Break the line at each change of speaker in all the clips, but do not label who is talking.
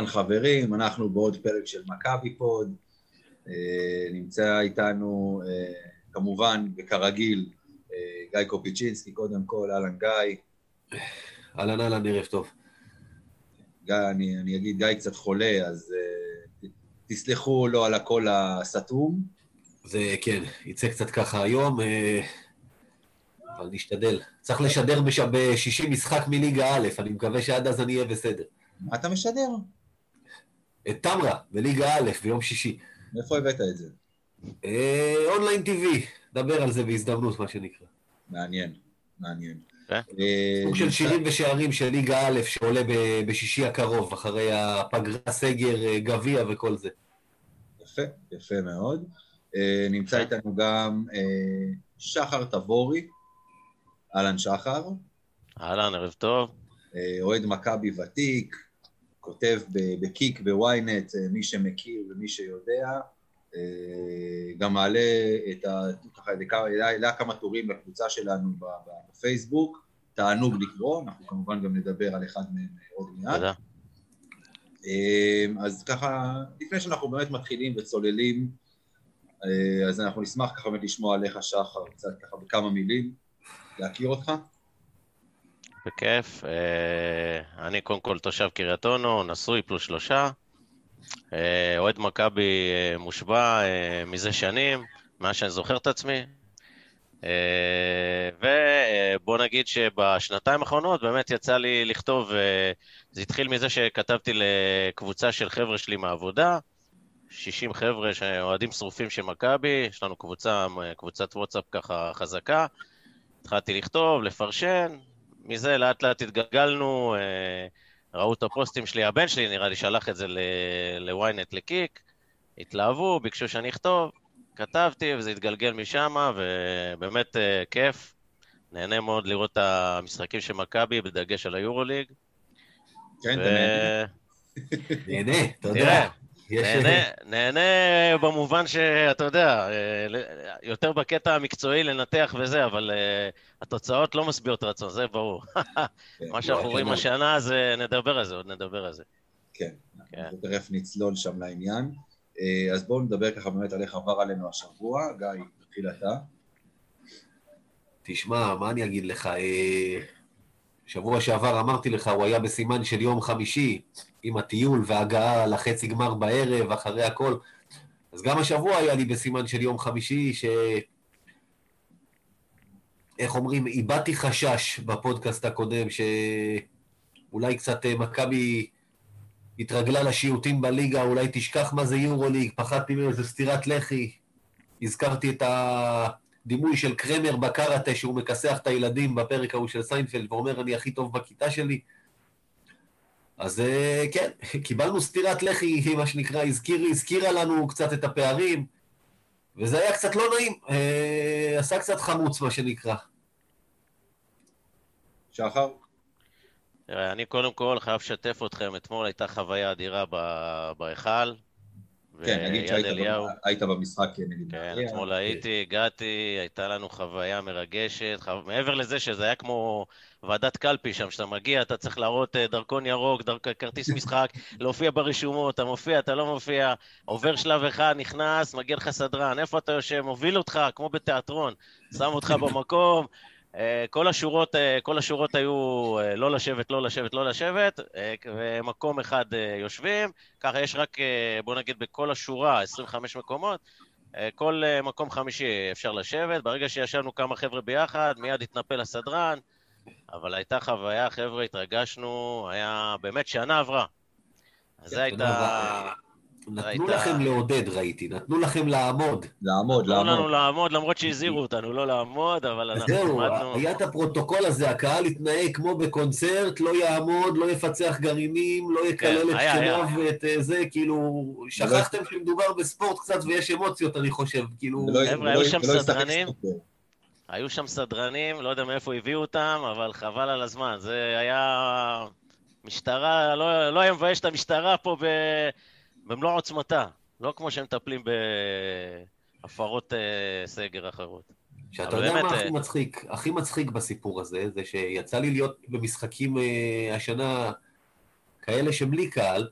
אהלן חברים, אנחנו בעוד פרק של מכבי פוד. אה, נמצא איתנו אה, כמובן, וכרגיל, אה, גיא קופיצ'ינסקי, קודם כל, אהלן גיא.
אהלן אהלן, ערב טוב.
גיא, אני, אני אגיד, גיא קצת חולה, אז תסלחו לו על הקול הסתום.
זה, כן, יצא קצת ככה היום, אבל נשתדל. צריך לשדר בש... בשישי משחק מליגה א', אני מקווה שעד אז אני אהיה בסדר.
מה אתה משדר?
את תמרה, בליגה א', ביום שישי.
מאיפה הבאת את זה?
אה, אונליין טיווי, דבר על זה בהזדמנות, מה שנקרא.
מעניין, מעניין.
אה? אה, סוג של שירים ושערים של ליגה א' שעולה בשישי הקרוב, אחרי הפגרה, סגר, גביע וכל זה.
יפה, יפה מאוד. נמצא איתנו גם שחר תבורי. אהלן שחר.
אהלן, ערב טוב.
אוהד מכבי ותיק, כותב בקיק בוויינט, מי שמכיר ומי שיודע. גם מעלה את ה... ככה, העלה כמה טורים לקבוצה שלנו בפייסבוק, תענוג לקרוא, אנחנו כמובן גם נדבר על אחד מהם עוד מעט. תודה. אז ככה, לפני שאנחנו באמת מתחילים וצוללים, אה, אז אנחנו נשמח ככה באמת לשמוע עליך, שחר, קצת ככה בכמה מילים, להכיר אותך.
בכיף. אה, אני קודם כל תושב קריית אונו, נשוי פלוס שלושה. אה, אוהד מכבי אה, מושבע מזה שנים, מאז שאני זוכר את עצמי. ובוא נגיד שבשנתיים האחרונות באמת יצא לי לכתוב, זה התחיל מזה שכתבתי לקבוצה של חבר'ה שלי מהעבודה, 60 חבר'ה שאוהדים שרופים של מכבי, יש לנו קבוצה, קבוצת וואטסאפ ככה חזקה. התחלתי לכתוב, לפרשן, מזה לאט לאט התגלגלנו, ראו את הפוסטים שלי, הבן שלי נראה לי שלח את זה ל-ynet לקיק, התלהבו, ביקשו שאני אכתוב, כתבתי וזה התגלגל משם, ובאמת uh, כיף. נהנה מאוד לראות את המשחקים של מכבי, בדגש על היורוליג.
כן, אתה נהנה.
נהנה, אתה יודע.
נהנה, נהנה במובן שאתה יודע, אה, יותר בקטע המקצועי לנתח וזה, אבל uh, התוצאות לא משביעות רצון, זה ברור. כן, מה שאנחנו רואים כן, השנה, זה נדבר על זה, עוד נדבר על זה.
כן, כן. תכף נצלול שם לעניין. אה, אז בואו נדבר ככה באמת על איך עבר עלינו השבוע. גיא, תתחיל אתה.
תשמע, מה אני אגיד לך? שבוע שעבר אמרתי לך, הוא היה בסימן של יום חמישי, עם הטיול והגעה לחצי גמר בערב, אחרי הכל. אז גם השבוע היה לי בסימן של יום חמישי, ש... איך אומרים, איבדתי חשש בפודקאסט הקודם, שאולי קצת אה, מכבי התרגלה לשיעוטים בליגה, אולי תשכח מה זה יורוליג, פחדתי מאיזה סטירת לחי. הזכרתי את הדימוי של קרמר בקראטה, שהוא מכסח את הילדים בפרק ההוא של סיינפלד, ואומר, אני הכי טוב בכיתה שלי. אז אה, כן, קיבלנו סטירת לחי, מה שנקרא, הזכיר, הזכירה לנו קצת את הפערים, וזה היה קצת לא נעים, אה, עשה קצת חמוץ, מה שנקרא.
שחר?
תראה, אני קודם כל חייב לשתף אתכם, אתמול הייתה חוויה אדירה בהיכל.
כן, נגיד שהיית במשחק נגד
כן, אתמול הייתי, הגעתי, הייתה לנו חוויה מרגשת. מעבר לזה שזה היה כמו ועדת קלפי שם, שאתה מגיע, אתה צריך להראות אה, דרכון ירוק, דרכ... כרטיס משחק, להופיע ברשומות, אתה מופיע, אתה לא מופיע, עובר שלב אחד, נכנס, מגיע לך סדרן, איפה אתה יושב, מוביל אותך, כמו בתיאטרון, שם אותך במקום. אה, כל השורות, אה, כל השורות היו לא לשבת, לא לשבת, לא לשבת, ומקום אחד יושבים, ככה יש רק, בוא נגיד, בכל השורה 25 מקומות, כל מקום חמישי אפשר לשבת, ברגע שישבנו כמה חבר'ה ביחד, מיד התנפל הסדרן, אבל הייתה חוויה, חבר'ה, התרגשנו, היה באמת שנה עברה. אז זה הייתה...
נתנו לכם לעודד, ראיתי, נתנו לכם לעמוד.
לעמוד, לעמוד.
נתנו לנו לעמוד, למרות שהזהירו אותנו לא לעמוד, אבל אנחנו
עמדנו... זהו, היה את הפרוטוקול הזה, הקהל התנהג כמו בקונצרט, לא יעמוד, לא יפצח גרעינים, לא יקלל כן, את שכניו ואת אה, זה, כאילו, שכחתם שמדובר בספורט קצת ויש אמוציות, אני חושב, כאילו...
חבר'ה, היו שם סדרנים. היו שם סדרנים, לא יודע מאיפה הביאו אותם, אבל חבל על הזמן. זה היה... משטרה, לא, לא היה מבייש את המשטרה פה ב... במלוא עוצמתה. לא כמו שהם מטפלים בהפרות uh, סגר אחרות.
שאתה יודע באמת... מה הכי אה, מצחיק? הכי מצחיק בסיפור הזה, זה שיצא לי להיות במשחקים uh, השנה כאלה שבלי קהל,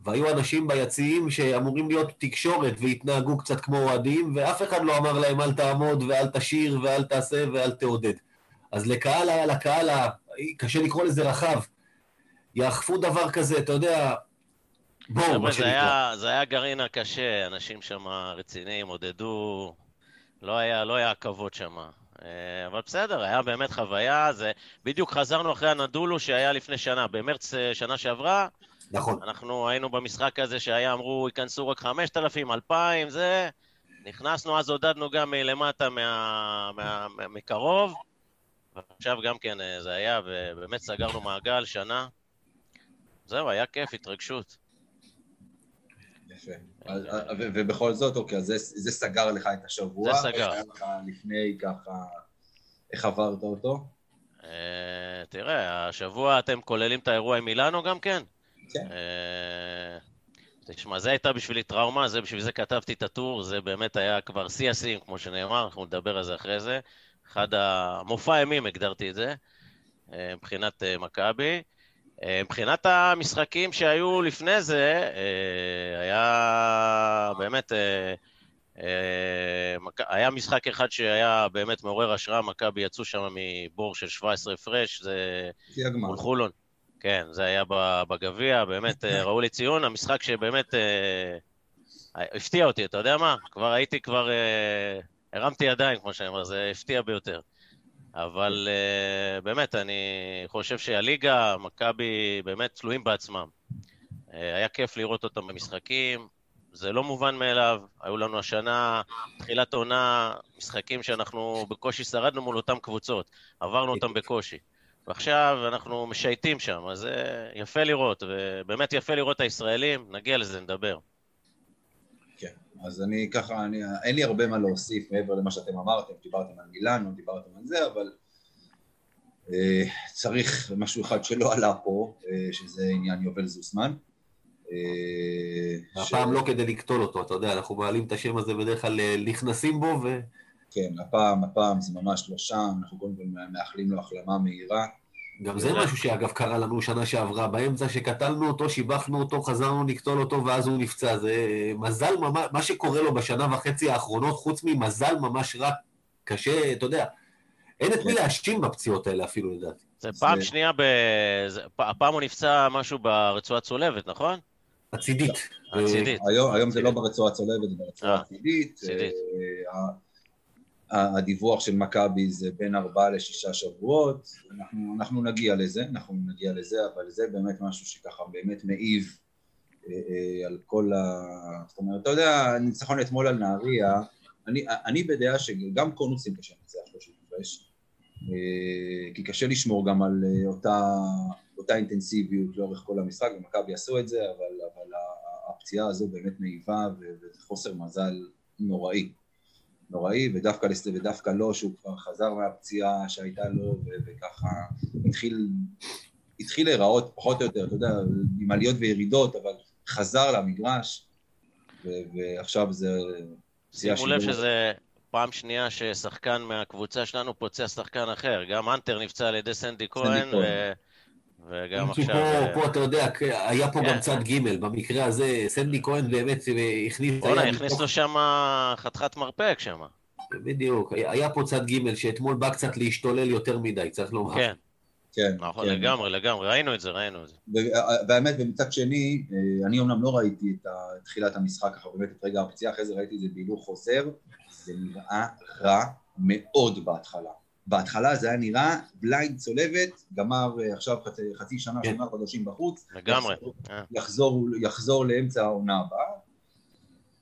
והיו אנשים ביציעים שאמורים להיות תקשורת והתנהגו קצת כמו אוהדים, ואף אחד לא אמר להם אל תעמוד ואל תשיר ואל תעשה ואל תעודד. אז לקהל, לקהל, קשה לקרוא לזה רחב, יאכפו דבר כזה, אתה יודע,
בואו, מה שנקרא. זה היה גרעין הקשה, אנשים שם רציניים, עודדו, לא היה, לא היה עכבות שם. אה, אבל בסדר, היה באמת חוויה, זה... בדיוק חזרנו אחרי הנדולו שהיה לפני שנה, במרץ אה, שנה שעברה.
נכון.
אנחנו היינו במשחק הזה שהיה, אמרו, ייכנסו רק 5,000, 2,000, זה... נכנסנו, אז עודדנו גם מלמטה, מה, מה, מה, מקרוב, ועכשיו גם כן אה, זה היה, ובאמת סגרנו מעגל, שנה. זהו, היה כיף, התרגשות.
יפה. ובכל זאת, אוקיי, אז זה סגר לך את השבוע.
זה סגר.
לפני ככה, איך עברת אותו?
אה, תראה, השבוע אתם כוללים את האירוע עם מילאנו גם כן?
כן.
אה, תשמע, זה הייתה בשבילי טראומה, זה בשביל זה כתבתי את הטור, זה באמת היה כבר שיא השיאים, כמו שנאמר, אנחנו נדבר על זה אחרי זה. אחד המופע ימים הגדרתי את זה, אה, מבחינת מכבי. אה, מבחינת המשחקים שהיו לפני זה, אה, היה באמת... אה, היה משחק אחד שהיה באמת מעורר השראה, מכבי יצאו שם מבור של 17 הפרש, זה מול חולון. כן, זה היה בגביע, באמת ראו לי ציון, המשחק שבאמת הפתיע אותי, אתה יודע מה? כבר הייתי כבר, הרמתי ידיים, כמו שאני אומר, זה הפתיע ביותר. אבל uh, באמת, אני חושב שהליגה, מכבי באמת תלויים בעצמם. Uh, היה כיף לראות אותם במשחקים, זה לא מובן מאליו. היו לנו השנה, תחילת עונה, משחקים שאנחנו בקושי שרדנו מול אותן קבוצות. עברנו אותם בקושי. ועכשיו אנחנו משייטים שם, אז uh, יפה לראות, ובאמת יפה לראות את הישראלים, נגיע לזה, נדבר.
אז אני ככה, אני, אין לי הרבה מה להוסיף מעבר למה שאתם אמרתם, דיברתם על מילאנו, דיברתם על זה, אבל אה, צריך משהו אחד שלא עלה פה, אה, שזה עניין יובל זוסמן.
אה, הפעם ש... לא כדי לקטול אותו, אתה יודע, אנחנו מעלים את השם הזה בדרך כלל אה, נכנסים בו ו...
כן, הפעם, הפעם זה ממש לא שם, אנחנו קודם כל מאחלים לו החלמה מהירה.
גם זה משהו שאגב קרה לנו שנה שעברה, באמצע שקטלנו אותו, שיבחנו אותו, חזרנו לקטול אותו ואז הוא נפצע. זה מזל ממש, מה שקורה לו בשנה וחצי האחרונות, חוץ ממזל ממש רע, קשה, אתה יודע, אין את מי. להאשים בפציעות האלה אפילו לדעתי.
זה פעם שנייה, ב... הפעם הוא נפצע משהו ברצועה צולבת, נכון?
הצידית.
הצידית.
היום זה לא ברצועה צולבת, זה ברצועה אה, הצידית. הדיווח של מכבי זה בין ארבעה לשישה שבועות, אנחנו, אנחנו נגיע לזה, אנחנו נגיע לזה, אבל זה באמת משהו שככה באמת מעיב אה, אה, על כל ה... זאת אומרת, אתה יודע, ניצחון אתמול על נהריה, אני, אני בדעה שגם קונוסים קשה לנצח 30 הפרש, אה, כי קשה לשמור גם על אה, אותה, אותה אינטנסיביות לאורך כל המשחק, ומכבי עשו את זה, אבל, אבל הפציעה הזו באמת מעיבה וזה חוסר מזל נוראי. נוראי, ודווקא, ודווקא לא, שהוא כבר חזר מהפציעה שהייתה לו, וככה התחיל, התחיל להיראות פחות או יותר, אתה יודע, עם עליות וירידות, אבל חזר למגרש, ועכשיו זה...
שימו לב שזה פעם שנייה ששחקן מהקבוצה שלנו פוצע שחקן אחר, גם אנטר נפצע על ידי סנדי כהן, ו... וגם עכשיו... פה,
אה, פה, אתה יודע, היה פה כן. גם צד ג', במקרה הזה, סנדי כהן באמת אה, הכניס...
בוא'נה, הכניס לו שם חתיכת מרפק שם.
בדיוק, היה פה צד ג' שאתמול בא קצת להשתולל יותר מדי, צריך לומר.
כן.
כן,
נכון, כן. לגמרי, לגמרי, ראינו את זה, ראינו את זה.
והאמת, ומצד שני, אה, אני אומנם לא ראיתי את תחילת המשחק, ככה באמת את רגע הפציעה, אחרי זה ראיתי את זה בהילוך חוזר, זה נראה רע מאוד בהתחלה. בהתחלה זה היה נראה בליינד צולבת, גמר אה, עכשיו חצי, חצי שנה, כן. שמונה חודשים בחוץ.
לגמרי.
יחזור, אה. יחזור, יחזור לאמצע העונה הבאה.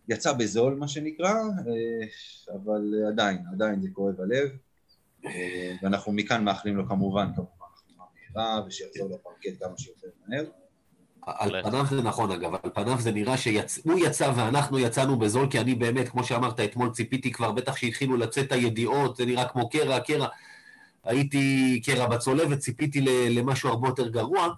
יצא בזול, מה שנקרא, אה, אבל עדיין, עדיין זה כואב הלב. ואנחנו מכאן מאחלים לו כמובן, כמובן, החלמה מהירה, ושיחזור לפרקט כמה שיותר מהר.
על פניו זה נכון אגב, על פניו זה נראה שהוא יצא ואנחנו יצאנו בזול, כי אני באמת, כמו שאמרת, אתמול ציפיתי כבר, בטח שהתחילו לצאת הידיעות, זה נראה כמו קרע, קרע. הייתי קרע בצולבת, ציפיתי למשהו הרבה יותר גרוע.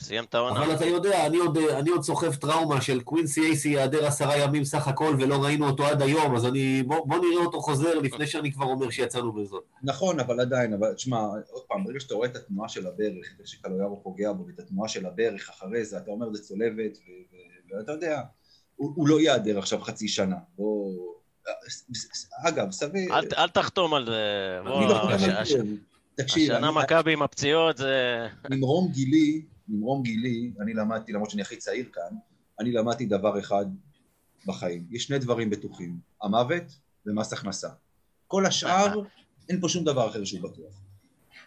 סיים את העונה.
אבל אתה יודע, אני עוד, אני עוד סוחב טראומה של קווינסי אייסי ייעדר עשרה ימים סך הכל ולא ראינו אותו עד היום, אז אני, בוא, בוא נראה אותו חוזר לפני שאני כבר אומר שיצאנו בזאת.
נכון, אבל עדיין, אבל תשמע, עוד פעם, ברגע שאתה רואה את התנועה של הברך, איך שקלויארו פוגע בו, ואת התנועה של הברך אחרי זה, אתה אומר זה צולבת, ואתה יודע, הוא, הוא לא ייעדר עכשיו חצי שנה. בוא... אגב, סביר...
אל, אל תחתום על זה. בוא,
אני לא
הש-
על זה. תקשיב,
השנה
אני-
מכבי עם הפציעות זה...
ממרום גילי, ממרום גילי, אני למדתי, למרות שאני הכי צעיר כאן, אני למדתי דבר אחד בחיים. יש שני דברים בטוחים, המוות ומס הכנסה. כל השאר, אין פה שום דבר אחר שהוא בטוח.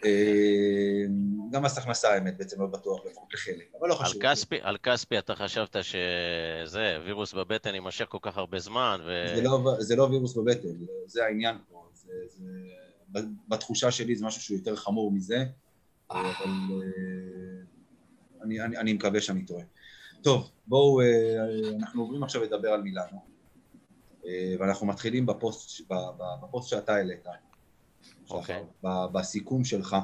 אה, גם מס הכנסה, האמת, בעצם לא בטוח, לפחות לחלק, אבל לא
על
חשוב.
כספי, על כספי אתה חשבת שזה, וירוס בבטן יימשך כל כך הרבה זמן, ו...
זה לא, זה לא וירוס בבטן, זה העניין פה. זה, זה, בתחושה שלי זה משהו שהוא יותר חמור מזה, אבל אה, אני, אני, אני מקווה שאני טועה. טוב, בואו, אה, אנחנו עוברים עכשיו לדבר על מילאנו, ואנחנו מתחילים בפוסט, בפוסט שאתה העלית,
אוקיי.
ב- בסיכום שלך,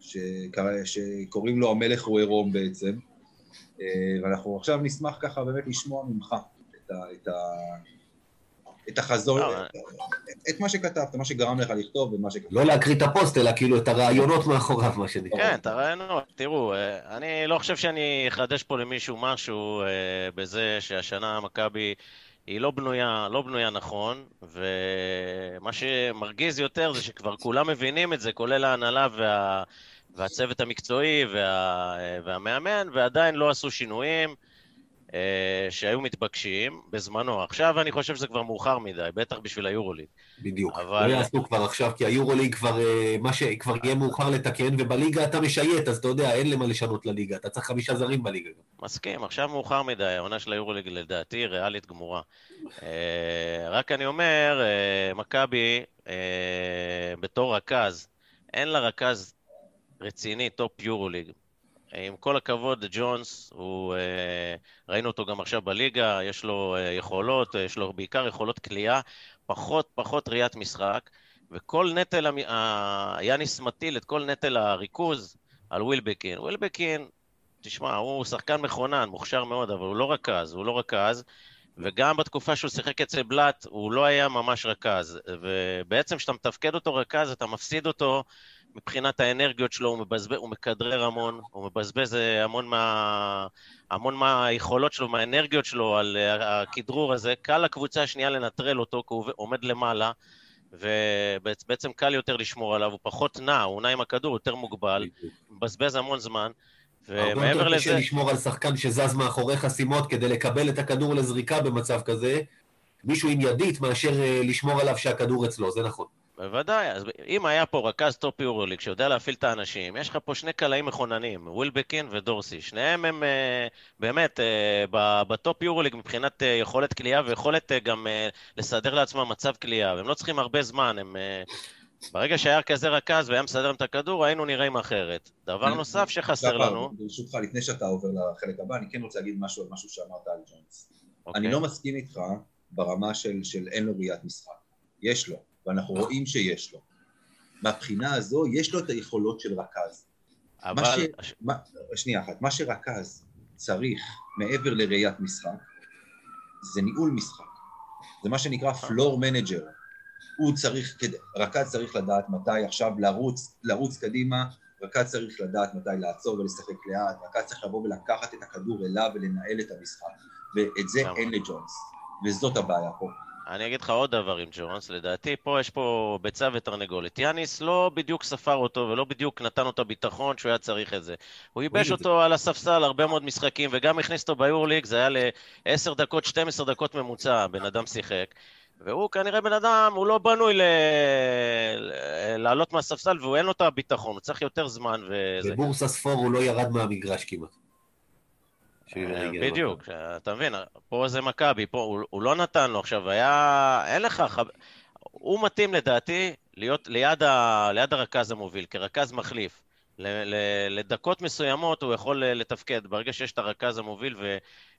שקרא- שקוראים לו המלך הוא עירום בעצם, אה, ואנחנו עכשיו נשמח ככה באמת לשמוע ממך את, ה, את, ה, את החזון,
לא,
את, את מה שכתבת, מה שגרם לך לכתוב ומה שכתבת.
לא להקריא את הפוסט, אלא כאילו את הרעיונות מאחוריו, מה שנקרא.
כן, את הרעיונות. תראו, אה, אני לא חושב שאני אחדש פה למישהו משהו אה, בזה שהשנה מכבי היא לא בנויה, לא בנויה נכון, ומה שמרגיז יותר זה שכבר כולם מבינים את זה, כולל ההנהלה וה, והצוות המקצועי וה, אה, והמאמן, ועדיין לא עשו שינויים. אה, שהיו מתבקשים בזמנו. עכשיו אני חושב שזה כבר מאוחר מדי, בטח בשביל היורוליג.
בדיוק.
אבל-
לא יעשו כבר עכשיו, כי היורוליג כבר, אה, מה שכבר יהיה מאוחר לתקן, ובליגה אתה משייט, אז אתה יודע, אין למה לשנות לליגה. אתה צריך חמישה זרים בליגה.
מסכים, עכשיו מאוחר מדי, העונה של היורוליג לדעתי ריאלית גמורה. אה, רק אני אומר, מכבי, בתור רכז, אין לה רכז רציני, טופ יורוליג. עם כל הכבוד, ג'ונס, הוא, אה, ראינו אותו גם עכשיו בליגה, יש לו אה, יכולות, יש לו בעיקר יכולות כליאה, פחות פחות ראיית משחק, וכל נטל, יאניס מטיל את כל נטל הריכוז על ווילבקין. ווילבקין, תשמע, הוא שחקן מכונן, מוכשר מאוד, אבל הוא לא רכז, הוא לא רכז, וגם בתקופה שהוא שיחק אצל בלאט, הוא לא היה ממש רכז. ובעצם כשאתה מתפקד אותו רכז, אתה מפסיד אותו מבחינת האנרגיות שלו, הוא, מבזבז, הוא מכדרר המון, הוא מבזבז אה, המון, מה, המון מהיכולות שלו, מהאנרגיות שלו על אה, הכדרור הזה. קל לקבוצה השנייה לנטרל אותו, כי הוא עומד למעלה, ובעצם קל יותר לשמור עליו, הוא פחות נע, הוא נע עם הכדור, יותר מוגבל, מבזבז המון זמן.
הרבה יותר. קשה לשמור על שחקן שזז מאחורי חסימות כדי לקבל את הכדור לזריקה במצב כזה, מישהו עם ידית, מאשר אה, לשמור עליו שהכדור אצלו, זה נכון.
בוודאי, אז אם היה פה רכז טופ יורוליג שיודע להפעיל את האנשים, יש לך פה שני קלעים מכוננים, ווילבקין ודורסי. שניהם הם אה, באמת אה, בטופ יורוליג מבחינת אה, יכולת קליעה ויכולת גם לסדר לעצמם מצב קליעה, והם לא צריכים הרבה זמן, הם... ברגע שהיה כזה רכז והיה מסדר להם את הכדור, היינו נראים אחרת. דבר נוסף שחסר לנו...
ברשותך, לפני שאתה עובר לחלק הבא, אני כן רוצה להגיד משהו על משהו שאמרת על ג'ונס.
אוקיי.
אני לא מסכים איתך ברמה של אין לו ראיית משחק. יש לו, ואנחנו רואים שיש לו. מהבחינה הזו, יש לו את היכולות של רכז.
אבל...
מה ש... מה... שנייה אחת, מה שרכז צריך מעבר לראיית משחק, זה ניהול משחק. זה מה שנקרא floor manager. הוא צריך, רכז צריך לדעת מתי עכשיו לרוץ, לרוץ קדימה, רכז צריך לדעת מתי לעצור ולשחק לאט, רכז צריך לבוא ולקחת את הכדור אליו ולנהל את המשחק. ואת זה. אין לג'ונס. וזאת הבעיה פה.
אני אגיד לך עוד דבר עם ג'ונס, לדעתי פה יש פה ביצה ותרנגולת. יאניס לא בדיוק ספר אותו ולא בדיוק נתן לו את הביטחון שהוא היה צריך את זה. הוא ייבש אותו על הספסל הרבה מאוד משחקים, וגם הכניס אותו ביורליג, זה היה ל-10 דקות, 12 דקות ממוצע, בן אדם שיחק. והוא כנראה בן אדם, הוא לא בנוי. ל- לעלות מהספסל, והוא אין לו את הביטחון, הוא צריך יותר זמן וזה.
בבורסה ספור הוא לא ירד מהמגרש כמעט.
אה, בדיוק,
למקום.
אתה מבין, פה זה מכבי, פה הוא, הוא לא נתן לו עכשיו, היה... אין לך... חב... הוא מתאים לדעתי להיות ליד, ה... ליד הרכז המוביל, כרכז מחליף. ל... ל... לדקות מסוימות הוא יכול לתפקד, ברגע שיש את הרכז המוביל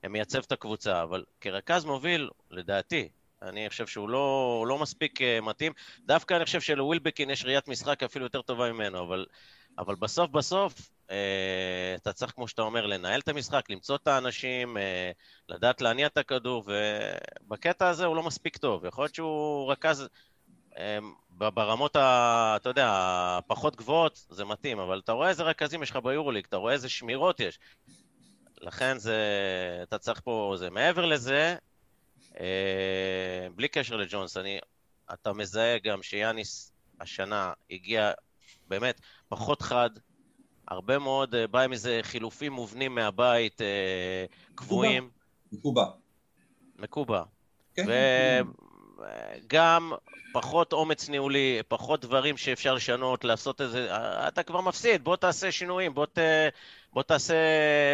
ומייצב את הקבוצה, אבל כרכז מוביל, לדעתי, אני חושב שהוא לא, לא מספיק אה, מתאים. דווקא אני חושב שלווילבקין יש ראיית משחק אפילו יותר טובה ממנו, אבל, אבל בסוף בסוף, אה, אתה צריך, כמו שאתה אומר, לנהל את המשחק, למצוא את האנשים, אה, לדעת להניע את הכדור, ובקטע הזה הוא לא מספיק טוב. יכול להיות שהוא רכז אה, ברמות, ה, אתה יודע, הפחות גבוהות, זה מתאים, אבל אתה רואה איזה רכזים יש לך ביורוליג, אתה רואה איזה שמירות יש. לכן זה, אתה צריך פה, זה. מעבר לזה, אה, בלי קשר לג'ונס, אני, אתה מזהה גם שיאניס השנה הגיע באמת פחות חד, הרבה מאוד, אה, בא עם איזה חילופים מובנים מהבית, אה, קבועים.
מקובע.
מקובע. כן. וגם פחות אומץ ניהולי, פחות דברים שאפשר לשנות, לעשות איזה... אתה כבר מפסיד, בוא תעשה שינויים, בוא, ת, בוא תעשה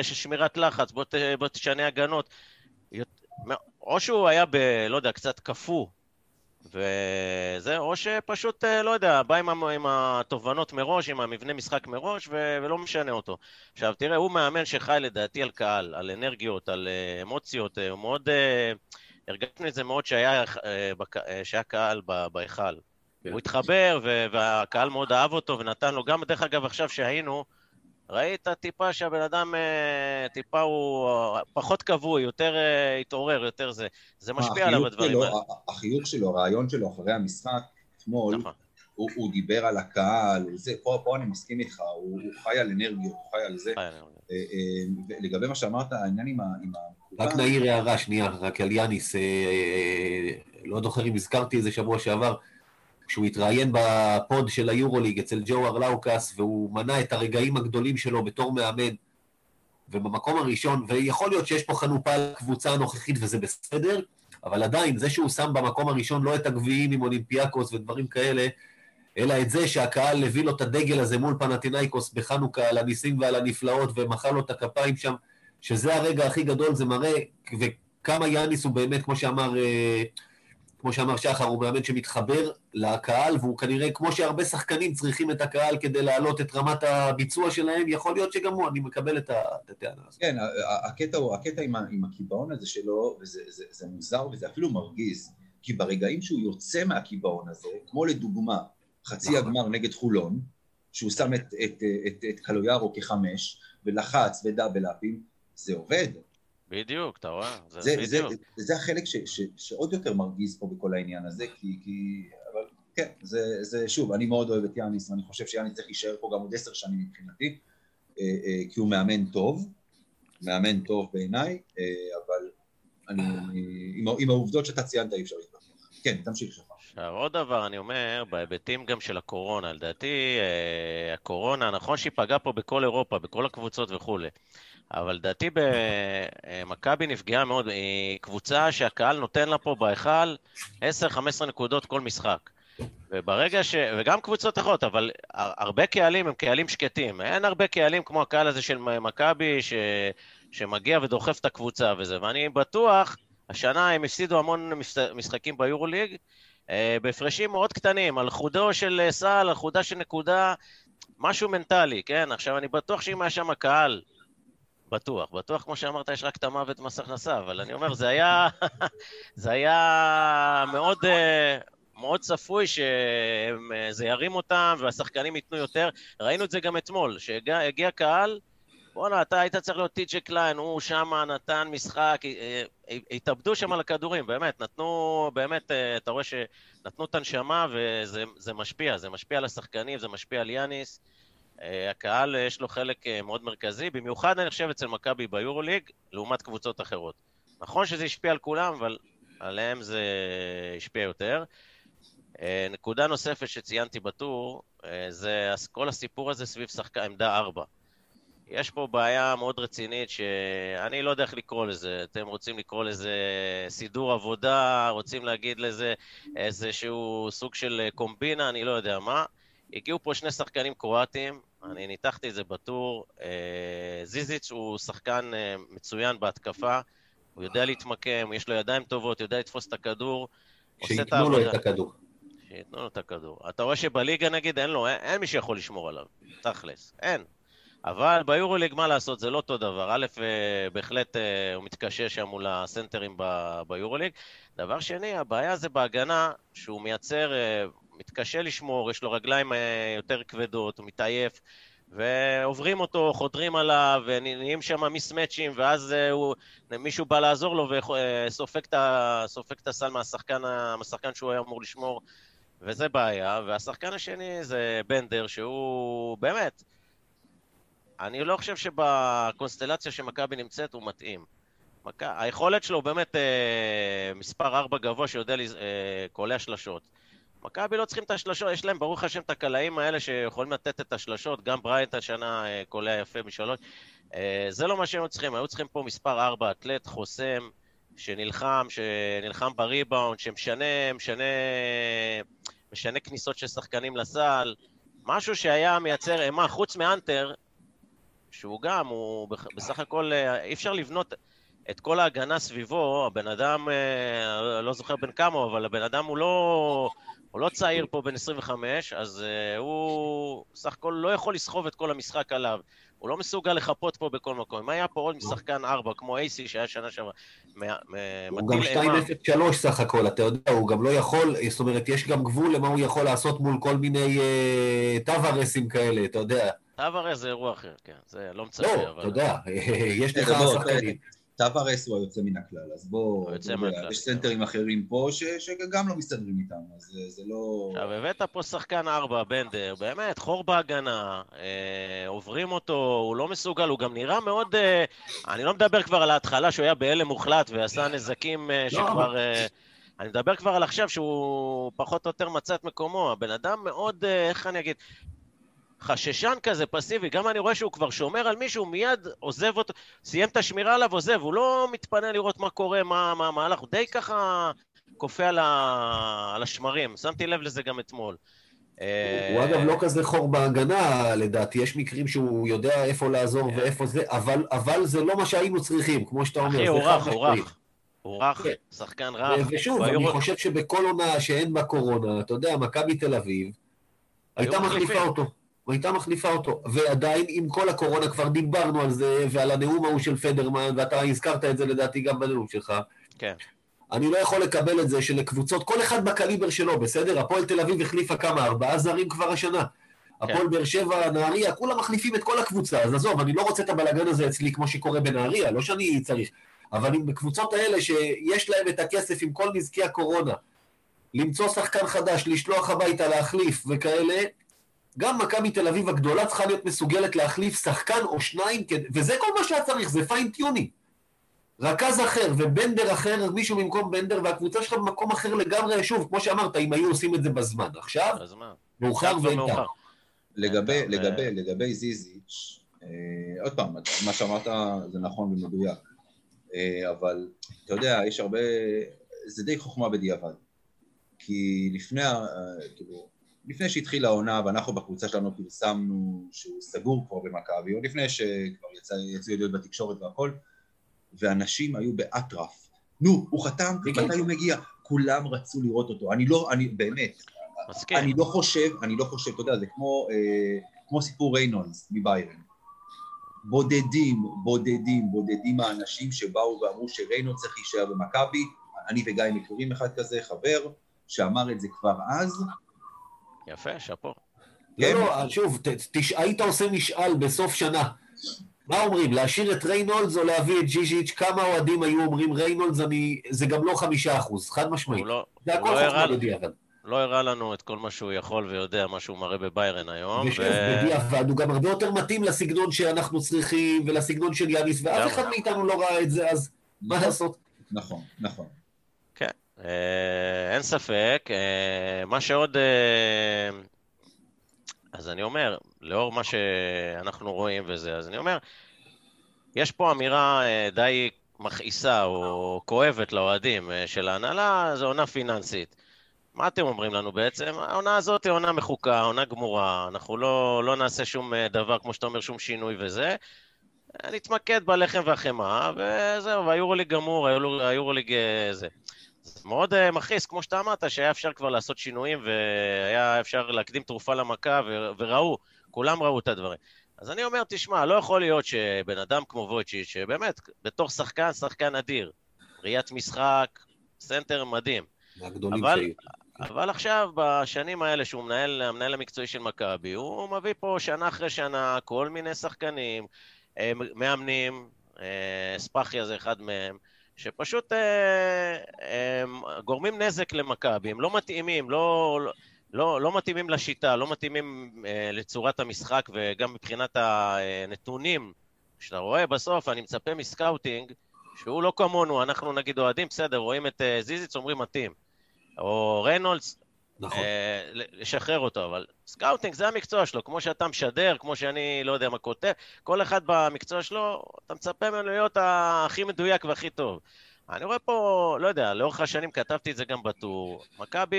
שמירת לחץ, בוא, ת, בוא תשנה הגנות. או שהוא היה ב... לא יודע, קצת קפוא, וזה, או שפשוט, אה, לא יודע, בא עם, עם התובנות מראש, עם המבנה משחק מראש, ו, ולא משנה אותו. עכשיו, תראה, הוא מאמן שחי לדעתי על קהל, על אנרגיות, על אה, אמוציות, הוא מאוד... הרגשנו את זה מאוד שהיה, שהיה קהל בהיכל. כן. הוא התחבר, והקהל מאוד אהב אותו ונתן לו, גם דרך אגב עכשיו שהיינו, ראית טיפה שהבן אדם, אה, טיפה הוא פחות כבוי, יותר אה, התעורר, יותר זה. זה משפיע עליו הדברים האלה.
החיוך שלו, הרעיון שלו אחרי המשחק, אתמול, נכון. הוא, הוא דיבר על הקהל, זה, פה, פה אני מסכים איתך, הוא, הוא חי על אנרגיות, הוא חי על זה. אה, לגבי מה שאמרת, העניין עם ה... עם
רק נעיר הערה שנייה, רק על יאניס, לא זוכר אם הזכרתי את זה שבוע שעבר, כשהוא התראיין בפוד של היורוליג אצל ג'ו ארלאוקס, והוא מנה את הרגעים הגדולים שלו בתור מאמן, ובמקום הראשון, ויכול להיות שיש פה חנופה לקבוצה הנוכחית וזה בסדר, אבל עדיין, זה שהוא שם במקום הראשון לא את הגביעים עם אולימפיאקוס ודברים כאלה, אלא את זה שהקהל הביא לו את הדגל הזה מול פנטינאיקוס בחנוכה על הניסים ועל הנפלאות ומחא לו את הכפיים שם, שזה הרגע הכי גדול, זה מראה, וכמה יאניס הוא באמת, כמו שאמר אה, כמו שאמר שחר, הוא מאמן שמתחבר לקהל, והוא כנראה, כמו שהרבה שחקנים צריכים את הקהל כדי להעלות את רמת הביצוע שלהם, יכול להיות שגם הוא, אני מקבל את הטענה הזאת.
כן, הקטע הוא, הקטע עם, עם הקיבעון הזה שלו, וזה זה, זה מוזר וזה אפילו מרגיז, כי ברגעים שהוא יוצא מהקיבעון הזה, כמו לדוגמה, חצי נכון. הגמר נגד חולון, שהוא שם את, את, את, את קלויארו כחמש, ולחץ ודאבל אפים, זה עובד.
בדיוק, אתה רואה?
זה, זה, בדיוק. זה, זה, זה החלק ש, ש, שעוד יותר מרגיז פה בכל העניין הזה, כי... כי אבל כן, זה, זה שוב, אני מאוד אוהב את יאניס, ואני חושב שיאניס צריך להישאר פה גם עוד עשר שנים מבחינתי, אה, אה, כי הוא מאמן טוב, מאמן טוב בעיניי, אה, אבל אני, עם, עם העובדות שאתה ציינת אי אפשר להתווכח. כן, תמשיך שלך.
עכשיו, עוד דבר, אני אומר, בהיבטים גם של הקורונה, לדעתי, הקורונה, נכון שהיא פגעה פה בכל אירופה, בכל הקבוצות וכולי. אבל לדעתי במכבי נפגעה מאוד, היא קבוצה שהקהל נותן לה פה בהיכל 10-15 נקודות כל משחק. וברגע ש... וגם קבוצות אחרות, אבל הרבה קהלים הם קהלים שקטים. אין הרבה קהלים כמו הקהל הזה של מכבי, ש... שמגיע ודוחף את הקבוצה וזה. ואני בטוח, השנה הם הפסידו המון משחקים ביורוליג, אה, בהפרשים מאוד קטנים, על חודו של סל, על חודה של נקודה, משהו מנטלי, כן? עכשיו, אני בטוח שאם היה שם קהל בטוח, בטוח, כמו שאמרת, יש רק את המוות מס הכנסה, אבל אני אומר, זה היה, זה היה מאוד, אה, מאוד צפוי שזה ירים אותם והשחקנים ייתנו יותר. ראינו את זה גם אתמול, שהגיע קהל, בואנה, אתה היית צריך להיות טי.ג'י קליין, הוא שם נתן משחק, אה, אה, התאבדו שם על הכדורים, באמת, נתנו, באמת, אתה רואה שנתנו את הנשמה וזה משפיע, זה משפיע על השחקנים, זה משפיע על יאניס. אה, הקהל יש לו חלק אה, מאוד מרכזי, במיוחד אני חושב אצל מכבי ביורוליג, לעומת קבוצות אחרות. נכון שזה השפיע על כולם, אבל עליהם זה השפיע יותר. אה, נקודה נוספת שציינתי בטור, זה כל הסיפור הזה סביב שחקן עמדה 4. יש פה בעיה מאוד רצינית שאני לא יודע איך לקרוא לזה. אתם רוצים לקרוא לזה סידור עבודה, רוצים להגיד לזה איזשהו סוג של קומבינה, אני לא יודע מה. הגיעו פה שני שחקנים קרואטים, אני ניתחתי את זה בטור. אה, זיזיץ' הוא שחקן אה, מצוין בהתקפה, הוא יודע להתמקם, יש לו ידיים טובות, יודע לתפוס את הכדור.
שייתנו לו את הכדור.
שייתנו לו את הכדור. אתה רואה שבליגה נגיד אין לו, אין, אין מי שיכול לשמור עליו, תכלס, אין. אבל ביורוליג, מה לעשות, זה לא אותו דבר. א', אה, בהחלט הוא מתקשה שם מול הסנטרים ביורוליג. דבר שני, הבעיה זה בהגנה, שהוא מייצר מתקשה לשמור, יש לו רגליים אה, יותר כבדות, הוא מתעייף, ועוברים אותו, חודרים עליו, ונהיים שם מיסמצ'ים, ואז אה, הוא, מישהו בא לעזור לו וסופג את הסל מהשחקן, מהשחקן שהוא היה אמור לשמור, וזה בעיה. והשחקן השני זה בנדר, שהוא באמת... אני לא חושב שבקונסטלציה שמכבי נמצאת הוא מתאים. היכולת שלו הוא באמת אה, מספר 4 גבוה שיודע אה, קולע שלשות. מכבי לא צריכים את השלשות, יש להם ברוך השם את הקלעים האלה שיכולים לתת את השלשות, גם בריינט השנה אה, קולע יפה משלוש. אה, זה לא מה שהם צריכים, היו צריכים פה מספר 4, אתלט, חוסם, שנלחם, שנלחם בריבאונד, שמשנה, משנה, משנה כניסות של שחקנים לסל, משהו שהיה מייצר אימה, חוץ מאנטר, שהוא גם, הוא בסך הכל, אה, אי אפשר לבנות את כל ההגנה סביבו, הבן אדם, לא זוכר בן כמה, אבל הבן אדם הוא לא, הוא לא צעיר פה בן 25, אז uh, הוא סך הכל לא יכול לסחוב את כל המשחק עליו. הוא לא מסוגל לחפות פה בכל מקום. אם היה פה עוד שחקן 4, כמו אייסי שהיה שנה שעברה,
הוא גם 2.03 סך הכל, אתה יודע, הוא גם לא יכול, זאת אומרת, יש גם גבול למה הוא יכול לעשות מול כל מיני אה, טבארסים כאלה, אתה יודע.
טבארס זה אירוע אחר, כן, זה לא מצפה,
לא, אבל... אתה יודע, יש לך שחקנים.
טבארס הוא היוצא מן הכלל, אז בוא, יש סנטרים אחרים פה ש, שגם לא מסתדרים איתם, אז זה, זה לא...
עכשיו, הבאת פה שחקן ארבע, בנדר, באמת, חור בהגנה, אה, עוברים אותו, הוא לא מסוגל, הוא גם נראה מאוד... אה, אני לא מדבר כבר על ההתחלה שהוא היה בהלם מוחלט ועשה נזקים אה, לא. שכבר... אה, אני מדבר כבר על עכשיו שהוא פחות או יותר מצא את מקומו. הבן אדם מאוד, אה, איך אני אגיד, חששן כזה, פסיבי, גם אני רואה שהוא כבר שומר על מישהו, מיד עוזב אותו, סיים את השמירה עליו, עוזב, הוא לא מתפנה לראות מה קורה, מה המהלך, הוא די ככה כופה על, ה... על השמרים, שמתי לב לזה גם אתמול.
הוא אגב לא כזה חור בהגנה, לדעתי, יש מקרים שהוא יודע איפה לעזור כן. ואיפה זה, אבל, אבל זה לא מה שהיינו צריכים, כמו שאתה אומר.
אחי, הוא רך, הוא רך. הוא רך, כן. שחקן רך.
ושוב, אני חושב שבכל עונה שאין בה קורונה, אתה יודע, מכבי תל אביב, הייתה מחליפה אותו. והייתה מחליפה אותו. ועדיין, עם כל הקורונה, כבר דיברנו על זה, ועל הנאום ההוא של פדרמן, ואתה הזכרת את זה לדעתי גם בנאום שלך.
כן.
אני לא יכול לקבל את זה שלקבוצות, כל אחד בקליבר שלו, בסדר? הפועל תל אביב החליפה כמה? ארבעה זרים כבר השנה. כן. הפועל באר שבע, נהריה, כולם מחליפים את כל הקבוצה. אז עזוב, אני לא רוצה את הבלאגן הזה אצלי כמו שקורה בנהריה, לא שאני צריך. אבל עם בקבוצות האלה שיש להם את הכסף עם כל נזקי הקורונה, למצוא שחקן חדש, לשלוח הביתה, להחליף וכאלה, גם מכבי תל אביב הגדולה צריכה להיות מסוגלת להחליף שחקן או שניים, וזה כל מה שהיה צריך, זה פיינטיוני. רכז אחר ובנדר אחר, מישהו במקום בנדר, והקבוצה שלך במקום אחר לגמרי, שוב, כמו שאמרת, אם היו עושים את זה בזמן. עכשיו, מאוחר ואין טעם.
לגבי, לגבי, לגבי זיזיץ', אה, עוד פעם, מה שאמרת זה נכון ומדויק, אה, אבל אתה יודע, יש הרבה, זה די חוכמה בדיעבד. כי לפני, אה, כאילו, לפני שהתחילה העונה ואנחנו בקבוצה שלנו פרסמנו שהוא סגור כבר במכבי, או לפני שכבר יצא, יצאו ידיעות בתקשורת והכל, ואנשים היו באטרף. נו, הוא חתם, מתי הוא מגיע? כולם רצו לראות אותו. אני לא, אני, באמת, מסכים. אני לא חושב, אני לא חושב, אתה יודע, זה כמו, אה, כמו סיפור ריינולדס מביירן. בודדים, בודדים, בודדים האנשים שבאו ואמרו שריינולדס צריך להישאר במכבי. אני וגיא מכירים אחד כזה, חבר, שאמר את זה כבר אז,
יפה, שאפו.
לא, לא, שוב, היית עושה משאל בסוף שנה. מה אומרים, להשאיר את ריינולדס או להביא את ז'יז'יץ'? כמה אוהדים היו אומרים ריינולדס? אני... זה גם לא חמישה אחוז, חד משמעית.
לא, זה הכל לא חוכמה בדיעבד. לא הראה לנו את כל מה שהוא יכול ויודע, מה שהוא מראה בביירן היום.
ושוב, ו... בדיעבד הוא גם הרבה יותר מתאים לסגנון שאנחנו צריכים ולסגנון של יאניס, ואף אחד מאיתנו לא ראה את זה, אז מה. לעשות?
נכון, נכון.
אה, אין ספק. אה, מה שעוד... אה, אז אני אומר, לאור מה שאנחנו רואים וזה, אז אני אומר, יש פה אמירה די מכעיסה או כואבת לאוהדים של ההנהלה, זו עונה פיננסית. מה אתם אומרים לנו בעצם? העונה הזאת היא עונה מחוקה, עונה גמורה, אנחנו לא, לא נעשה שום דבר, כמו שאתה אומר, שום שינוי וזה. נתמקד בלחם והחמאה, וזהו, והיורוליג גמור, היורוליג זה. מאוד uh, מכעיס, כמו שאתה אמרת, שהיה אפשר כבר לעשות שינויים והיה אפשר להקדים תרופה למכה, ו- וראו, כולם ראו את הדברים. אז אני אומר, תשמע, לא יכול להיות שבן אדם כמו וויצ'יץ', שבאמת, בתור שחקן, שחקן אדיר, ראיית משחק, סנטר מדהים. אבל, אבל עכשיו, בשנים האלה שהוא מנהל, המנהל המקצועי של מכבי, הוא מביא פה שנה אחרי שנה כל מיני שחקנים, אה, מאמנים, אה, ספאחיה זה אחד מהם, שפשוט גורמים נזק למכבי, הם לא מתאימים, לא, לא, לא, מתאימים לשיטה, לא מתאימים אה, לצורת המשחק וגם מבחינת הנתונים שאתה רואה בסוף, אני מצפה מסקאוטינג שהוא לא כמונו, אנחנו נגיד אוהדים, בסדר, רואים את אה, ז'יז'יץ', אומרים מתאים. או ריינולדס, נכון. אה, לשחרר אותו, אבל סקאוטינג זה המקצוע שלו, כמו שאתה משדר, כמו שאני לא יודע מה כותב, כל אחד במקצוע שלו, אתה מצפה ממנו להיות הכי מדויק והכי טוב. אני רואה פה, לא יודע, לאורך השנים כתבתי את זה גם בטור. מכבי,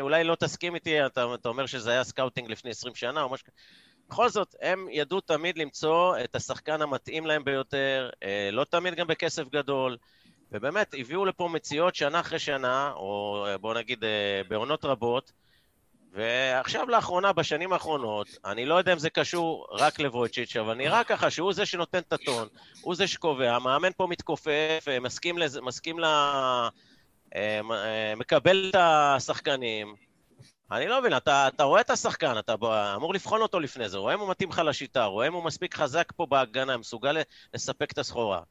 אולי לא תסכים איתי, אתה, אתה אומר שזה היה סקאוטינג לפני 20 שנה או משהו. בכל זאת, הם ידעו תמיד למצוא את השחקן המתאים להם ביותר, אה, לא תמיד גם בכסף גדול, ובאמת הביאו לפה מציאות שנה אחרי שנה, או אה, בואו נגיד אה, בעונות רבות, ועכשיו לאחרונה, בשנים האחרונות, אני לא יודע אם זה קשור רק לבויצ'יץ', אבל נראה ככה שהוא זה שנותן את הטון, הוא זה שקובע, המאמן פה מתכופף, מסכים, לז... מסכים ל... מקבל את השחקנים, אני לא מבין, אתה, אתה רואה את השחקן, אתה אמור לבחון אותו לפני זה, רואה אם הוא מתאים לך לשיטה, רואה אם הוא מספיק חזק פה בהגנה, מסוגל לספק את הסחורה.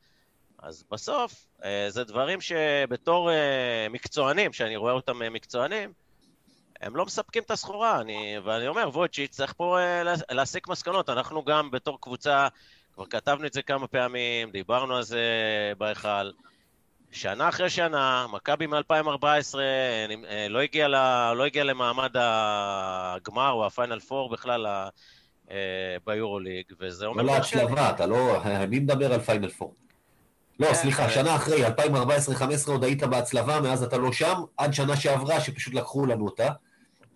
אז בסוף, אה, זה דברים שבתור אה, מקצוענים, שאני רואה אותם אה, מקצוענים, הם לא מספקים את הסחורה, אני, ואני אומר, וויצ'יץ' צריך פה להסיק מסקנות. אנחנו גם בתור קבוצה, כבר כתבנו את זה כמה פעמים, דיברנו על זה בהיכל. שנה אחרי שנה, מכבי מ-2014 אה, לא, הגיע לא הגיע למעמד הגמר או ה final four בכלל אה, ביורוליג, וזה אומר...
לא להצלבה, אתה לא... מי מדבר על final four? לא, סליחה, שנה אחרי, 2014-2015 עוד היית בהצלבה, מאז אתה לא שם, עד שנה שעברה, שפשוט לקחו לנו אותה.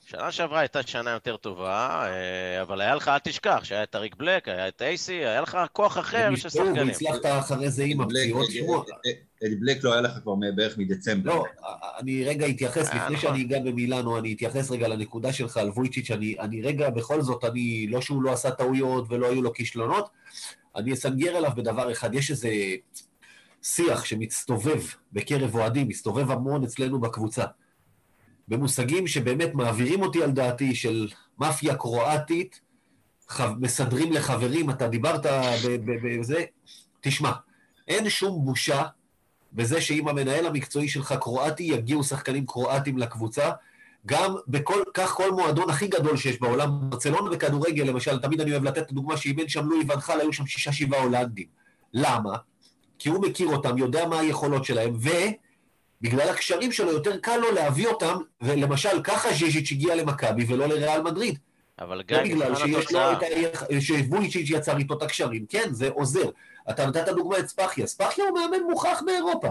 שנה שעברה הייתה שנה יותר טובה, אה, אבל היה לך, אל תשכח, שהיה את אריק בלק, היה את אייסי, היה לך כוח אחר של שחקנים.
והצלחת אחרי זה עם הפציעות.
את בלק לא היה לך כבר בערך מדצמבר.
לא, אני רגע אתייחס, לפני נכון. שאני אגע במילאנו, אני אתייחס רגע לנקודה שלך על וויצ'יץ', אני רגע, בכל זאת, אני, לא שהוא לא עשה טעויות ולא היו לו כישלונות, אני אסנגר אליו בדבר אחד, יש איזה שיח שמסתובב בקרב אוהדים, מסתובב המון אצלנו בקבוצה. במושגים שבאמת מעבירים אותי על דעתי של מאפיה קרואטית, מסדרים לחברים, אתה דיברת בזה, תשמע, אין שום בושה בזה שאם המנהל המקצועי שלך קרואטי, יגיעו שחקנים קרואטים לקבוצה. גם בכל, כך כל מועדון הכי גדול שיש בעולם, ברצלונה בכדורגל למשל, תמיד אני אוהב לתת את הדוגמה שאם אין שם לואי ונחל, היו שם שישה שבעה הולנדים. למה? כי הוא מכיר אותם, יודע מה היכולות שלהם, ו... בגלל הקשרים שלו יותר קל לו להביא אותם, ולמשל ככה ז'יז'יץ' הגיע למכבי ולא לריאל מדריד.
אבל גם בגלל
שיש לו את ה... שוויצ'יץ' יצר איתו את הקשרים, כן, זה עוזר. אתה נתת דוגמא את ספחיה, ספחיה הוא מאמן מוכח באירופה.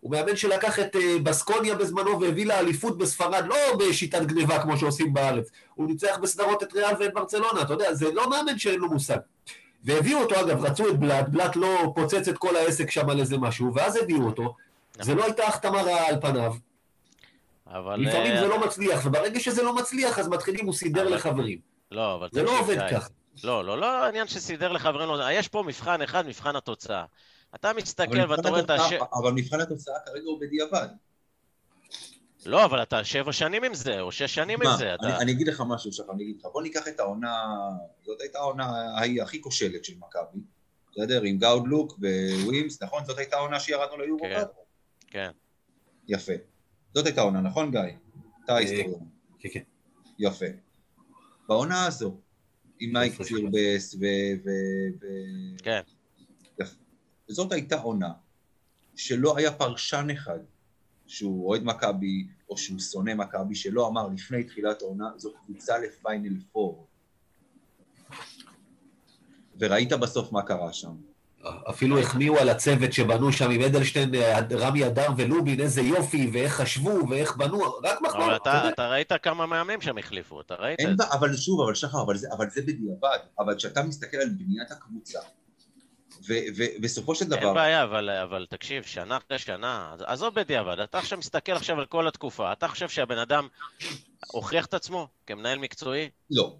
הוא מאמן שלקח את אה, בסקוניה בזמנו והביא לאליפות בספרד, לא בשיטת גניבה כמו שעושים בארץ. הוא ניצח בסדרות את ריאל ואת ברצלונה, אתה יודע, זה לא מאמן שאין לו מושג. והביאו אותו, אגב, רצו את בלאט, בלאט לא פוצץ את כל העסק שם על איזה משהו, ואז הביאו אותו, זה לא הייתה החתמה רעה על פניו. אבל... לפעמים זה אה, לא מצליח, וברגע שזה לא מצליח, אז מתחילים, הוא סידר לחברים.
לא, אבל...
זה לא עובד ככה.
לא, לא, לא העניין שסידר לחברים, לא, יש פה מבחן אחד, מבחן התוצאה. אתה מסתכל ואתה רואה את הש...
אבל מבחן התוצאה כרגע הוא בדיעבד.
לא, אבל אתה שבע שנים עם זה, או שש שנים עם זה.
אני, אני אגיד לך משהו, שחר, אני אגיד לך, בוא ניקח את העונה, זאת הייתה העונה ההיא הכי כושלת של מכבי, בסדר? עם גאודלוק ווימס, נכון? זאת הייתה העונה שירדנו ליורו כן.
כן.
יפה. זאת הייתה עונה, נכון גיא? אתה ההיסטוריון.
כן, כן.
יפה. בעונה הזו, עם מייק צירבס ו...
כן.
יפה. זאת הייתה עונה שלא היה פרשן אחד שהוא אוהד מכבי או שהוא שונא מכבי שלא אמר לפני תחילת העונה זו קבוצה לפיינל פור. וראית בסוף מה קרה שם.
אפילו החמיאו על הצוות שבנו שם עם אדלשטיין, רמי אדר ולובין, איזה יופי, ואיך חשבו, ואיך בנו, רק מחמאות.
אבל אתה, אתה ראית כמה מאמנים שם החליפו, אתה ראית את זה.
אבל שוב, אבל שחר, אבל זה, אבל זה בדיעבד. אבל כשאתה מסתכל על בניית הקבוצה, ובסופו של דבר...
אין בעיה, אבל, אבל תקשיב, שנה אחרי שנה, עזוב בדיעבד, אתה עכשיו מסתכל עכשיו על כל התקופה, אתה חושב שהבן אדם הוכיח את עצמו כמנהל מקצועי?
לא.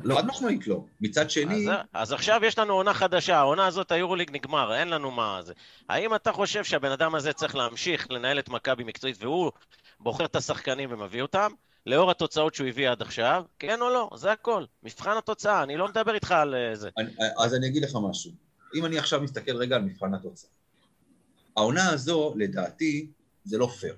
לא. חד משמעית לא. מצד שני...
אז, אז עכשיו יש לנו עונה חדשה, העונה הזאת, היורוליג נגמר, אין לנו מה זה. האם אתה חושב שהבן אדם הזה צריך להמשיך לנהל את מכבי מקצועית והוא בוחר את השחקנים ומביא אותם, לאור התוצאות שהוא הביא עד עכשיו, כן או לא? זה הכל. מבחן התוצאה, אני לא מדבר איתך על אה, זה.
אני, אז אני אגיד לך משהו. אם אני עכשיו מסתכל רגע על מבחן התוצאה. העונה הזו, לדעתי, זה לא פייר.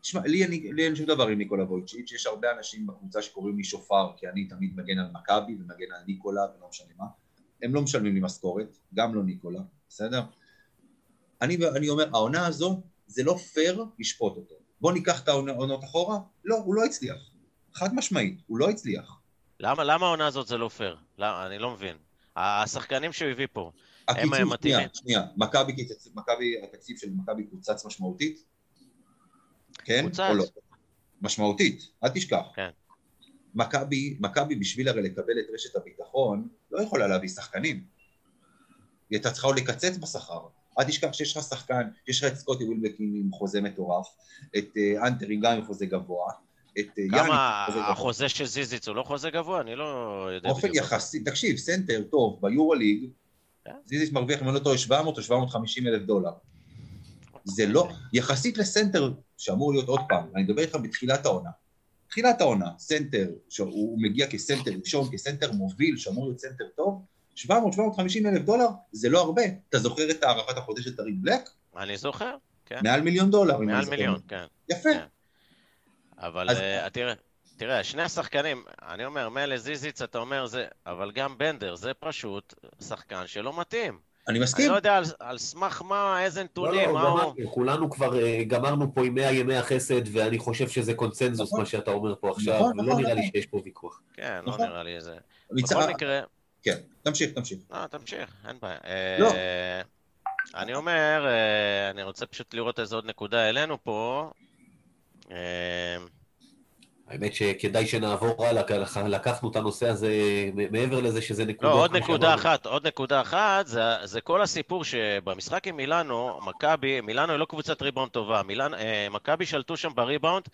תשמע, לי, אני- לי אין שום דבר עם ניקולה וויצ'יץ', יש הרבה אנשים בקבוצה שקוראים לי שופר, כי אני תמיד מגן על מכבי ומגן על ניקולה ולא משנה מה. הם לא משלמים לי משכורת, גם לא ניקולה, בסדר? אני, אני אומר, העונה הזו, זה לא פייר לשפוט אותו. בוא ניקח את העונות אחורה, לא, הוא לא הצליח. חד משמעית, הוא לא הצליח.
למה, למה העונה הזאת זה לא פייר? למה, אני לא מבין. השחקנים שהוא הביא פה, הם מתאימים.
שנייה, שנייה, מכבי, התקציב של מכבי קוצץ משמעותית? כן
קוצץ.
או לא? משמעותית, אל תשכח.
כן.
מכבי, מכבי בשביל הרי לקבל את רשת הביטחון, לא יכולה להביא שחקנים. היא הייתה צריכה עוד לקצץ בשכר. אל תשכח שיש לך שחקן, יש לך את סקוטי ווילבקין עם חוזה מטורף, את אה, אנטה גם עם חוזה גבוה, את אה, יאניק
כמה
עם חוזה גבוה.
החוזה של ז'יז'יץ' הוא לא חוזה גבוה? אני לא יודע
באופן
בדיוק.
יחסי, תקשיב, סנטר טוב ביורוליג,
כן.
זיזיץ' מרוויח, אם אני לא טועה, 700 או 750 אלף דולר. זה לא, יחסית לסנטר, שאמור להיות עוד פעם, אני מדבר איתך בתחילת העונה. תחילת העונה, סנטר, שהוא מגיע כסנטר ראשון, כסנטר מוביל, שאמור להיות סנטר טוב, 700-750 אלף דולר, זה לא הרבה. אתה זוכר את הארכת החוזה של טאריק בלאק?
אני זוכר, כן.
מעל מיליון דולר.
מעל. מיליון, כן.
יפה.
כן. אבל
אז-
אה, תראה, תראה, שני השחקנים, אני אומר, מילא זיזיץ', אתה אומר זה, אבל גם בנדר, זה פשוט שחקן שלא מתאים.
אני
אני
מסכים.
לא יודע על, על סמך מה, איזה
לא,
נתונים,
לא,
מה הוא...
כולנו כבר אה, גמרנו פה עם 100 ימי החסד, ואני חושב שזה קונצנזוס,
נכון.
מה שאתה אומר פה עכשיו,
נכון,
ולא
נכון,
נראה לי
נכון.
שיש פה ויכוח.
כן, לא
נכון.
נראה לי איזה...
מצ-
בכל מקרה,
כן, תמשיך, תמשיך.
לא, תמשיך, אין בעיה.
לא.
אה, אני אומר, אה, אני רוצה פשוט לראות איזה עוד נקודה העלינו פה. אה,
האמת שכדאי שנעבור הלאה, לקחנו את הנושא הזה, מעבר לזה שזה נקודה...
לא, עוד נקודה. אחת, עוד נקודה אחת, זה, זה כל הסיפור שבמשחק עם מילאנו, מכבי, מילאנו היא לא קבוצת ריבאונד טובה, אה, מכבי שלטו שם בריבאונד,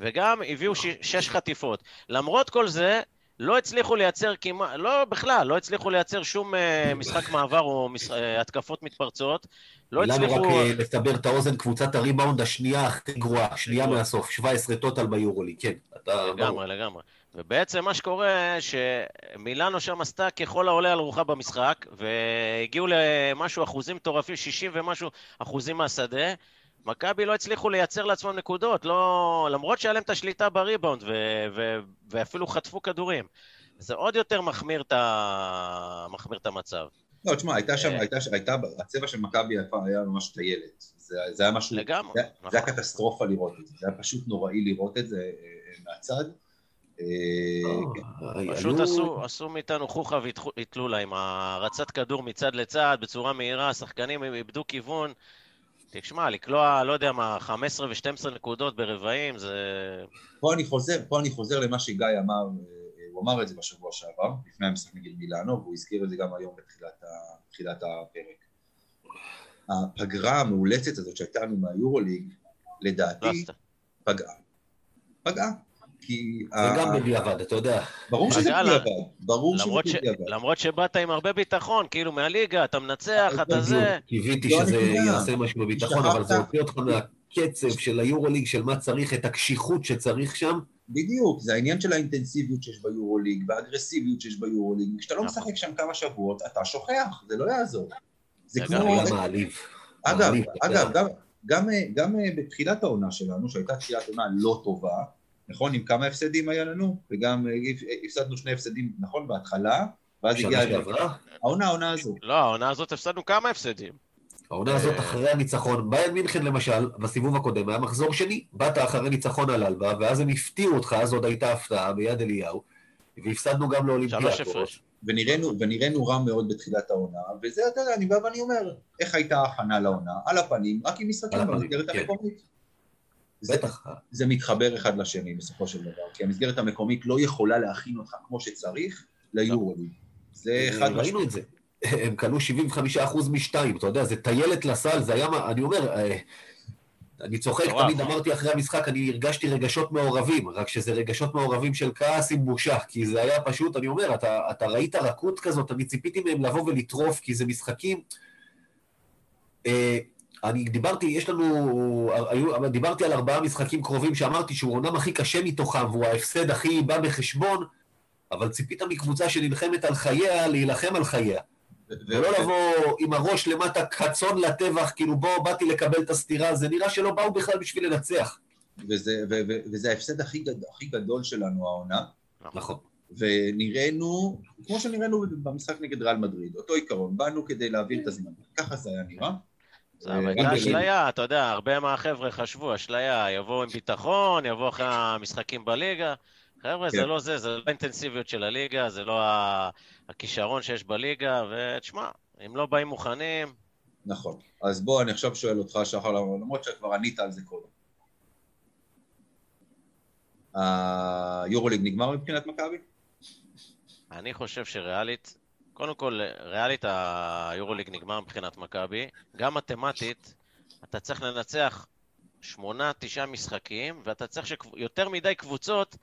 וגם הביאו ש, שש חטיפות. למרות כל זה, לא הצליחו לייצר כמעט, לא בכלל, לא הצליחו לייצר שום אה, משחק מעבר או מש, אה, התקפות מתפרצות. לא
לנו
הצליחו...
רק אה, לסבר את האוזן, קבוצת הריבאונד השנייה הכי גרועה, שנייה. מהסוף, 17 טוטל ביורולי, כן.
לגמרי, לגמרי. ובעצם מה שקורה, שמילאנו שם עשתה ככל העולה על רוחה במשחק, והגיעו למשהו, אחוזים מטורפים, 60 ומשהו אחוזים מהשדה. מכבי לא הצליחו לייצר לעצמם נקודות, לא... למרות שהיה להם את השליטה בריבאונד, ו... ו... ואפילו חטפו כדורים. זה עוד יותר מחמיר את, ה... מחמיר את המצב.
לא, תשמע, הייתה שם,
אה.
הייתה, הייתה, הצבע של מכבי היה- היה ממש טיילת. זה, זה היה משהו,
לגמרי,
זה,
נכון.
זה היה קטסטרופה לראות את זה, זה היה פשוט נוראי לראות את זה אה, מהצד. אה, כן.
פשוט עשו, עשו מאיתנו חוכא והתלו לה עם הרצת כדור מצד לצד בצורה מהירה, השחקנים איבדו כיוון. תשמע, לקלוע, לא יודע מה, 15 ו-12 נקודות ברבעים, זה...
פה אני חוזר, פה אני חוזר למה שגיא אמר, הוא אמר את זה בשבוע שעבר, לפני המשחק נגד מילאנו, והוא הזכיר את זה גם היום בתחילת, ה, בתחילת הפרק. הפגרה המאולצת הזאת שהייתה לנו מהיורוליג, לדעתי. פגעה. פגעה. כי...
זה
ה-
גם בדיעבד, אתה יודע.
ברור שזה בדיעבד, ברור שזה. בדיעבד.
למרות שבאת עם הרבה ביטחון, כאילו מהליגה, אתה מנצח, אתה. זה...
קיוויתי
לא
שזה. יעשה משהו בביטחון, אבל זה. הוציא אותך מהקצב של היורוליג, של מה צריך, את הקשיחות שצריך שם.
בדיוק, זה העניין של האינטנסיביות שיש ביורוליג, והאגרסיביות שיש ביורוליג, וכשאתה לא
נכון.
משחק שם כמה שבועות, אתה שוכח, זה לא יעזור. זה
זה
כמו...
גם
זה-
מעליב.
אגב,
מעליב, יודע.
אגב, גם, גם, גם אה, בתחילת העונה שלנו, שהייתה תחילת עונה לא טובה, נכון? עם כמה הפסדים היה לנו? וגם אה, הפ- הפסדנו שני הפסדים, נכון? בהתחלה, ואז
שנה
הגיעה
שעברה,
העונה, העונה הזו.
לא, העונה הזאת הפסדנו כמה הפסדים.
העונה הזאת
אה.
אחרי הניצחון, ביין מינכן למשל, בסיבוב הקודם היה מחזור שני, באת אחרי ניצחון על אלבה, ואז הם הפתיעו אותך, אז עוד הייתה הפתעה ביד אליהו, והפסדנו גם
שלוש
לאולימפיאקוס.
הפרש.
ונראינו, ונראינו רע מאוד בתחילת העונה, וזה, אתה יודע, אני בא ואני אומר, איך הייתה ההכנה לעונה? על הפנים, רק עם משחקים במסגרת
כן.
המקומית. זה,
בטח,
זה מתחבר אחד לשני בסופו של דבר, כי המסגרת המקומית לא יכולה להכין אותך כמו שצריך ליורוליג. זה אחד
ראינו את זה. הם קנו 75% משתיים, אתה יודע, זה טיילת לסל, זה היה מה, אני אומר, אה, אני צוחק. תמיד אמרתי אחרי המשחק, אני הרגשתי רגשות מעורבים, רק שזה רגשות מעורבים של כעס עם בושה, כי זה היה פשוט, אני אומר, אתה, אתה ראית רכות כזאת, אני ציפיתי מהם לבוא ולטרוף, כי זה משחקים... אה, אני דיברתי, יש לנו, היו, דיברתי על ארבעה משחקים קרובים שאמרתי שהוא אומנם הכי קשה מתוכם, והוא ההפסד הכי בא בחשבון, אבל ציפית מקבוצה שנלחמת על חייה, להילחם על חייה. ולא לבוא עם הראש למטה, כצאן לטבח, כאילו בוא, באתי לקבל את הסטירה, זה נראה שלא באו בכלל בשביל לנצח.
וזה, ו, ו, וזה ההפסד הכי, גד, הכי גדול שלנו העונה.
נכון.
ונראינו, כמו שנראינו במשחק נגד ריאל מדריד, אותו עיקרון, באנו כדי להעביר את הזמן, ככה זה היה נראה.
זה הייתה אשליה, אתה יודע, הרבה מהחבר'ה חשבו, אשליה, יבואו עם ביטחון, יבואו אחרי המשחקים בליגה. חבר'ה, זה
כן.
לא זה, זה לא האינטנסיביות של הליגה, זה לא ה- הכישרון שיש בליגה, ותשמע, אם לא באים מוכנים,
נכון. אז בוא, אני עכשיו שואל אותך, שחר, למרות שכבר ענית על זה קודם. היורוליג נגמר מבחינת מכבי?
אני חושב שריאלית, קודם כל, ריאלית היורוליג נגמר מבחינת מכבי, גם מתמטית, אתה צריך לנצח שמונה, תשעה משחקים, ואתה צריך שיותר מדי קבוצות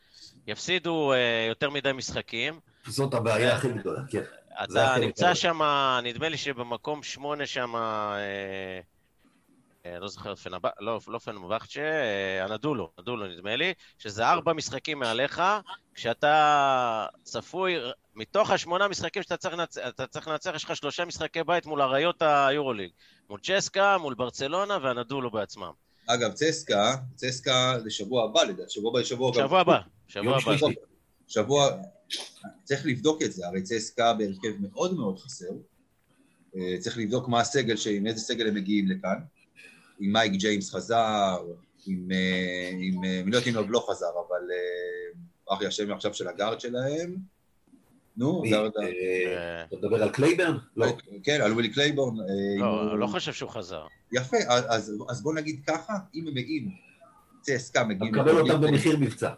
יפסידו אה, יותר מדי משחקים.
זאת הבעיה הכי גדולה, כן.
אתה נמצא. שם, נדמה לי שבמקום שמונה שם, אה, אה, לא זוכר, פנבח, לא, לא פנבחצ'ה, אה, אנדולו, אנדולו נדמה לי, שזה ארבע משחקים מעליך, כשאתה צפוי, מתוך השמונה משחקים שאתה צריך לנצח, אתה צריך לנצח, יש לך שלושה משחקי בית מול אריות היורוליג. מול צ'סקה, מול ברצלונה ואנדולו בעצמם.
אגב, צסקה, צסקה זה שבוע הבא, לדעתי, שבוע הבא, שבוע הבא.
שבוע הבא, שבוע הבא.
שבוע, צריך לבדוק את זה, הרי צסקה בהרכב מאוד מאוד חסר. אה, צריך לבדוק מה הסגל, עם איזה סגל הם מגיעים לכאן. אם מייק ג'יימס חזר, עם, אה, עם אה, מילוטינוב לא חזר, אבל אה, אריה השם עכשיו של הגארד שלהם. נו, גארד...
אה,
אה,
אתה מדבר על קלייברן? לא.
כן, על ווילי קלייבורן. אה, אם
לא, לא חושב שהוא חזר.
יפה, אז, בוא נגיד ככה, אם הם מגיעים, צסקה
אתה
מגיעים...
מקבל אותם במחיר מבצע.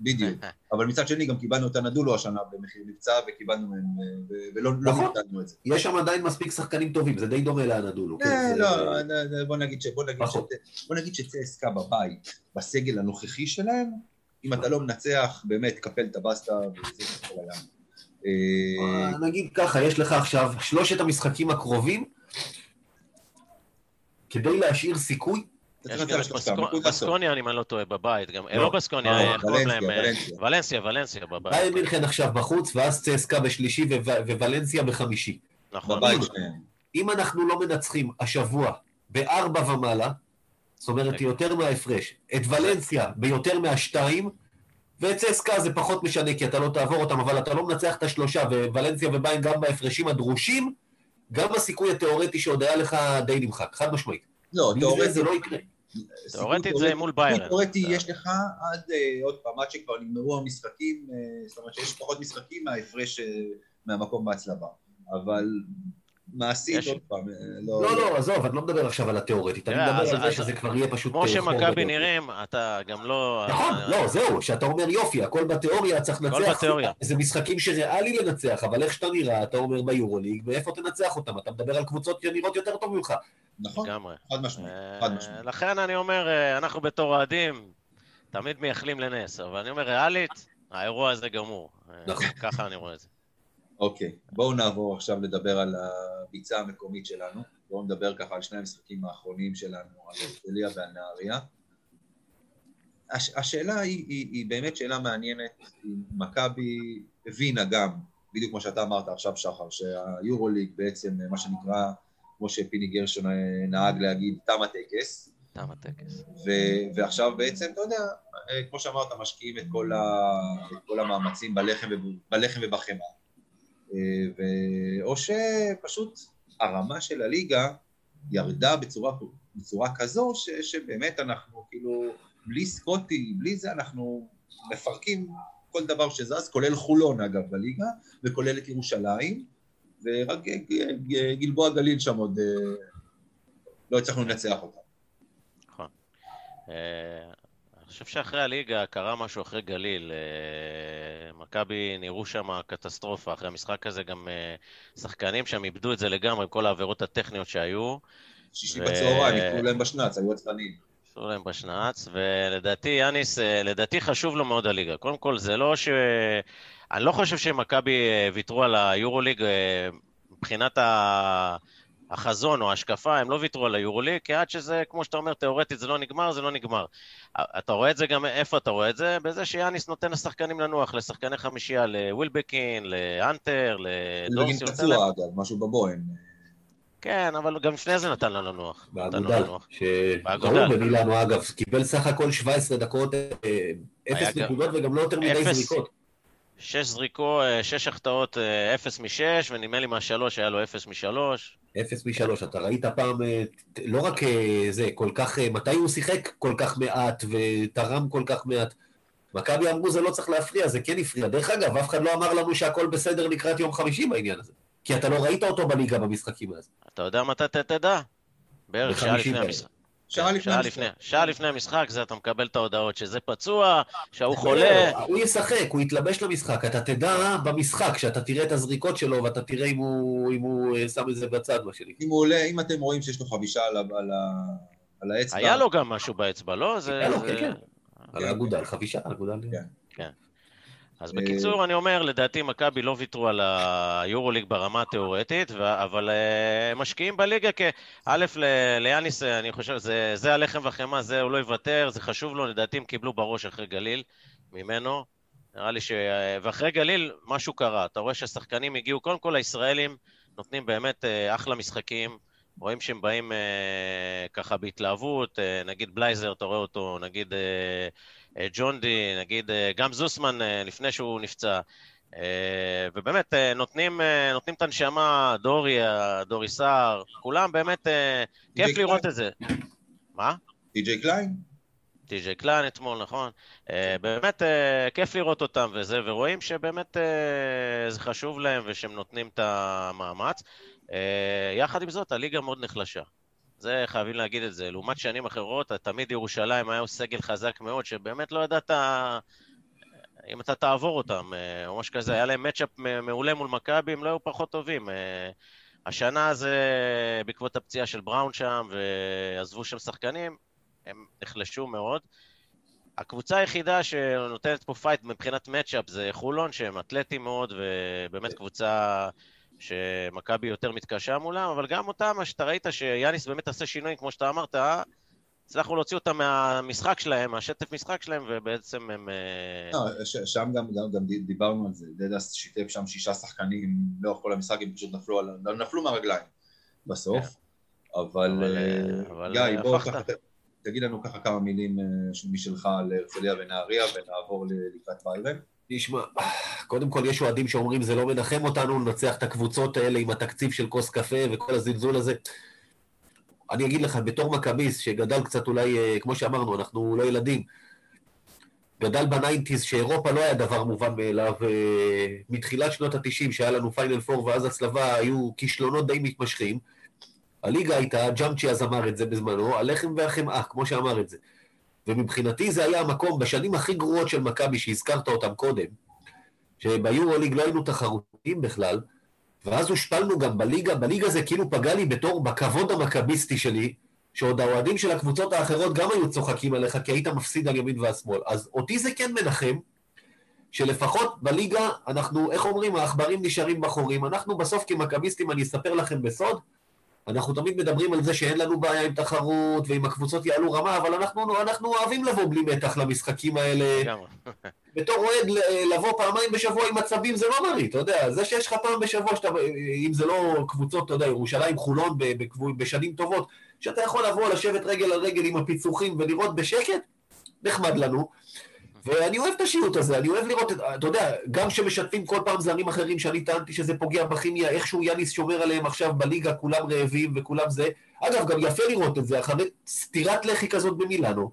בדיוק. אבל מצד שני גם קיבלנו את הנדולו השנה במחיר מבצע, וקיבלנו מהם, אה, ולא לא
נכון.
נתנו את זה.
יש שם עדיין מספיק שחקנים טובים, זה די דומה לאנדולו. כן,
אה, לא, אה, בוא נגיד ש- בוא נגיד
נכון.
ש- בוא נגיד שצסקה בבית, בסגל הנוכחי שלהם, אם אתה לא מנצח, באמת, קפל את הבסטה וזה כל הים. אה,
אה, נגיד ככה, יש לך עכשיו שלושת המשחקים הקרובים, כדי להשאיר סיכוי,
יש גם את. בסקוניה, אם אני לא טועה, בבית. גם,
לא.
לא בסקוניה,
אה,
איך קוראים
ולנסיה,
להם? אה,
ולנסיה.
ולנסיה, בבית.
בייר מינכן עכשיו בחוץ, ואז צסקה בשלישי ו- וולנסיה בחמישי.
נכון.
בבית.
אם אנחנו לא מנצחים השבוע בארבע ומעלה, זאת אומרת
רגע.
יותר מההפרש, את ולנסיה ביותר מהשתיים, ואת צסקה זה פחות משנה כי אתה לא תעבור אותם, אבל אתה לא מנצח את השלושה, וולנסיה וביין גם בהפרשים הדרושים, גם הסיכוי התיאורטי שעוד היה לך די נמחק, חד משמעית.
לא, תיאורטית,
זה לא יקרה.
תיאורטית זה מול ביירן.
תיאורטי
זה-
יש לך עד, אה, עוד פעם, עד שכבר נגמרו המשחקים, אה, זאת אומרת שיש פחות משחקים מההפרש אה, מהמקום בהצלבה. אבל מעשית,
יש-
עוד פעם, אה,
לא, לא, עזוב, אני לא מדבר עכשיו על התיאורטית, אני מדבר על זה שזה כבר יהיה פשוט...
כמו
אה,
שמכבי. נראים, אתה גם לא...
נכון,
אה,
לא, זהו, שאתה אומר יופי, הכל בתיאוריה, צריך
הכל
לנצח.
בתיאוריה.
זה משחקים שריאלי לנצח, אבל איך שאתה נראה, אתה אומר ביורוליג, ואיפה תנצח אותם? אתה מדבר על קבוצות שנראות יותר טוב ממך.
נכון. חד משמעית, חד משמעית.
לכן אני אומר, אנחנו בתור אוהדים תמיד מייחלים לנס, אבל אני אומר, ריאלית, האירוע הזה גמור.
נכון.
ככה אני רואה את זה.
אוקיי, בואו נעבור עכשיו לדבר על הביצה המקומית שלנו. בואו נדבר ככה על שני המשחקים האחרונים שלנו, על הרצליה ועל נהריה. הש, השאלה היא, היא, היא באמת שאלה מעניינת, אם מכבי הבינה גם, בדיוק כמו שאתה אמרת עכשיו, שחר, שהיורוליג בעצם, מה שנקרא, כמו שפיני גרשון נהג להגיד, תם הטקס,
תם הטקס.
ו- ועכשיו בעצם, אתה יודע, אה, כמו שאמרת, משקיעים את כל, ה- את כל המאמצים בלחם, וב- בלחם ובחמאה. אה, או שפשוט הרמה של הליגה ירדה בצורה, בצורה כזו, ש- שבאמת אנחנו כאילו, בלי סקוטי, בלי זה, אנחנו מפרקים כל דבר שזז, כולל חולון אגב בליגה, וכולל את ירושלים, ורק גלבוע גליל שם עוד אה, לא הצלחנו לנצח אותם.
נכון. חושב שאחרי הליגה קרה משהו אחרי גליל. אה, מכבי נראו שם קטסטרופה. אחרי המשחק הזה גם אה, שחקנים שם איבדו את זה לגמרי, עם כל העבירות הטכניות שהיו.
שישי
ו-
בצהריים, יקראו להם בשנץ, היו עצלנים.
עשו להם בשנץ, ולדעתי יאניס, אה, לדעתי חשוב לו מאוד הליגה. קודם כל, זה לא ש... אני לא חושב שמכבי ויתרו על היורוליג מבחינת ה... החזון או ההשקפה, הם לא ויתרו על היורוליג, כי עד שזה, כמו שאתה אומר, תאורטית זה לא נגמר, זה לא נגמר. אתה רואה את זה גם, איפה אתה רואה את זה? בזה שיאניס נותן לשחקנים לנוח, לשחקני חמישייה, לווילבקין, לאנטר, לדורסי, להם...
פצוע אגב, משהו בבוהן.
כן, אבל גם לפני זה נתן לנו לנוח.
באגודל,
באגודל.
במילאנו אגב, קיבל סך הכל 17 דקות, אה, אפס נקודות וגם לא יותר מדי. זריקות.
שש זריקות, אה, שש החטאות, אה, אפס משש, ונדמה לי מהשלוש היה לו אפס משלוש.
אפס משלוש, אתה ראית פעם, אה, לא רק אה, זה, כל כך, אה, מתי הוא שיחק כל כך מעט ותרם כל כך מעט? מכבי אמרו זה לא צריך להפריע, זה כן הפריע. דרך אגב, אף אחד לא אמר לנו שהכל בסדר לקראת יום חמישי בעניין הזה. כי אתה לא ראית אותו בליגה במשחקים אז.
אתה יודע מתי אתה תדע? בערך שעה לפני. המשחק.
שעה
כן,
לפני
שעה
המשחק.
לפני, שעה לפני המשחק, זה אתה מקבל את ההודעות שזה פצוע, שההוא חולה.
הוא ישחק, הוא יתלבש למשחק. אתה תדע במשחק, כשאתה תראה את הזריקות שלו ואתה תראה אם הוא, אם הוא אה, שם את זה בצד, מה שנקרא.
אם הוא עולה, אם אתם רואים שיש לו חבישה על, על, על האצבע,
היה לו גם משהו באצבע, לא? זה...
היה לו, כן, כן. על האגודל, חבישה, האגודל.
כן.
אז בקיצור, אני אומר, לדעתי מכבי לא ויתרו על היורוליג ברמה התיאורטית, אבל אה, משקיעים בליגה כ... א', ליאניס, אה, אני חושב, זה, זה הלחם והחמאה, זה הוא לא יוותר, זה חשוב לו, לדעתי הם קיבלו בראש אחרי גליל ממנו. נראה לי ש... אה, ואחרי גליל, משהו קרה. אתה רואה שהשחקנים הגיעו, קודם כל הישראלים נותנים באמת אה, אחלה משחקים. רואים שהם באים אה, ככה בהתלהבות, אה, נגיד בלייזר, אתה רואה אותו, נגיד אה, אה, ג'ון די, נגיד אה, גם זוסמן אה, לפני שהוא נפצע. ובאמת נותנים, נותנים את הנשמה, דורי, דורי סער, כולם באמת, כיף
טי.ג'יי
לראות
קליין.
את זה. מה?
טי.ג'יי קליין,
טי.ג'יי קליין אתמול, נכון? באמת כיף לראות אותם וזה, ורואים שבאמת זה חשוב להם ושהם נותנים את המאמץ. יחד עם זאת, הליגה מאוד נחלשה. זה חייבים להגיד את זה. לעומת שנים אחרות, תמיד ירושלים היה סגל חזק מאוד, שבאמת לא ידעת אם אתה תעבור אותם, אה, או משהו כזה. היה להם matchup מעולה מול מכבי, הם לא היו פחות טובים. אה, השנה זה בעקבות הפציעה של בראון שם, ועזבו שם שחקנים, הם נחלשו מאוד. הקבוצה היחידה שנותנת פה fight מבחינת matchup זה חולון, שהם אתלטים מאוד, ובאמת קבוצה שמכבי יותר מתקשה מולם, אבל גם אותם, שאתה ראית שיאניס באמת עושה שינויים, כמו שאתה אמרת, אה? הצלחנו להוציא אותם מהמשחק שלהם, מהשטף משחק שלהם, ובעצם הם... אה,
לא, שם גם, גם, גם דיברנו על זה, דדס שיתף שם שישה שחקנים לאורך כל המשחק, הם פשוט נפלו, על, נפלו מהרגליים בסוף, אבל,
אבל,
אה,
אבל,
גיא, בוא. ככה, תגיד לנו ככה כמה מילים של- משלך על הרצליה ונהריה, ונעבור לקראת ביירן.
תשמע, קודם כל יש אוהדים שאומרים זה לא מנחם אותנו לנצח את הקבוצות האלה עם התקציב של כוס קפה וכל הזלזול הזה. אני אגיד לך, בתור מכביסט שגדל קצת אולי, אה, כמו שאמרנו, אנחנו לא ילדים, גדל ב nineties שאירופה לא היה דבר מובן מאליו, אה, מתחילת שנות התשעים שהיה לנו Final Four ואז הצלבה היו כישלונות די מתמשכים. הליגה הייתה, ג'מצ'י אז אמר את זה בזמנו, הלחם והחמאה, כמו שאמר את זה. ומבחינתי זה היה המקום, בשנים הכי גרועות של מכבי, שהזכרת אותם קודם, שביורוליג לא היינו תחרותיים בכלל, ואז הושפלנו גם בליגה, בליגה זה כאילו פגע לי בתור, בכבוד המכביסטי שלי, שעוד האוהדים של הקבוצות האחרות גם היו צוחקים עליך, כי היית מפסיד על ימין והשמאל. אז אותי זה כן מנחם, שלפחות בליגה, אנחנו, איך אומרים, העכברים נשארים בחורים. אנחנו בסוף כמכביסטים, אני אספר לכם בסוד, אנחנו תמיד מדברים על זה שאין לנו בעיה עם תחרות ואם הקבוצות יעלו רמה, אבל אנחנו, אנחנו אוהבים לבוא בלי מתח למשחקים האלה. בתור אוהד לבוא פעמיים בשבוע עם עצבים זה לא בריא, אתה יודע, זה שיש לך פעם בשבוע, שאתה, אם זה לא קבוצות, אתה יודע, ירושלים, חולון, בשנים טובות, שאתה יכול לבוא, לשבת רגל על רגל עם הפיצוחים ולראות בשקט, נחמד לנו. ואני אוהב את השיעוט הזה, אני אוהב לראות, את- אתה יודע, גם כשמשתפים כל פעם זרים אחרים, שאני טענתי שזה פוגע בכימיה, איכשהו יאניס שומר עליהם עכשיו בליגה, כולם רעבים וכולם זה. אגב, גם יפה לראות את זה, אחרי סטירת לחי כזאת במילאנו,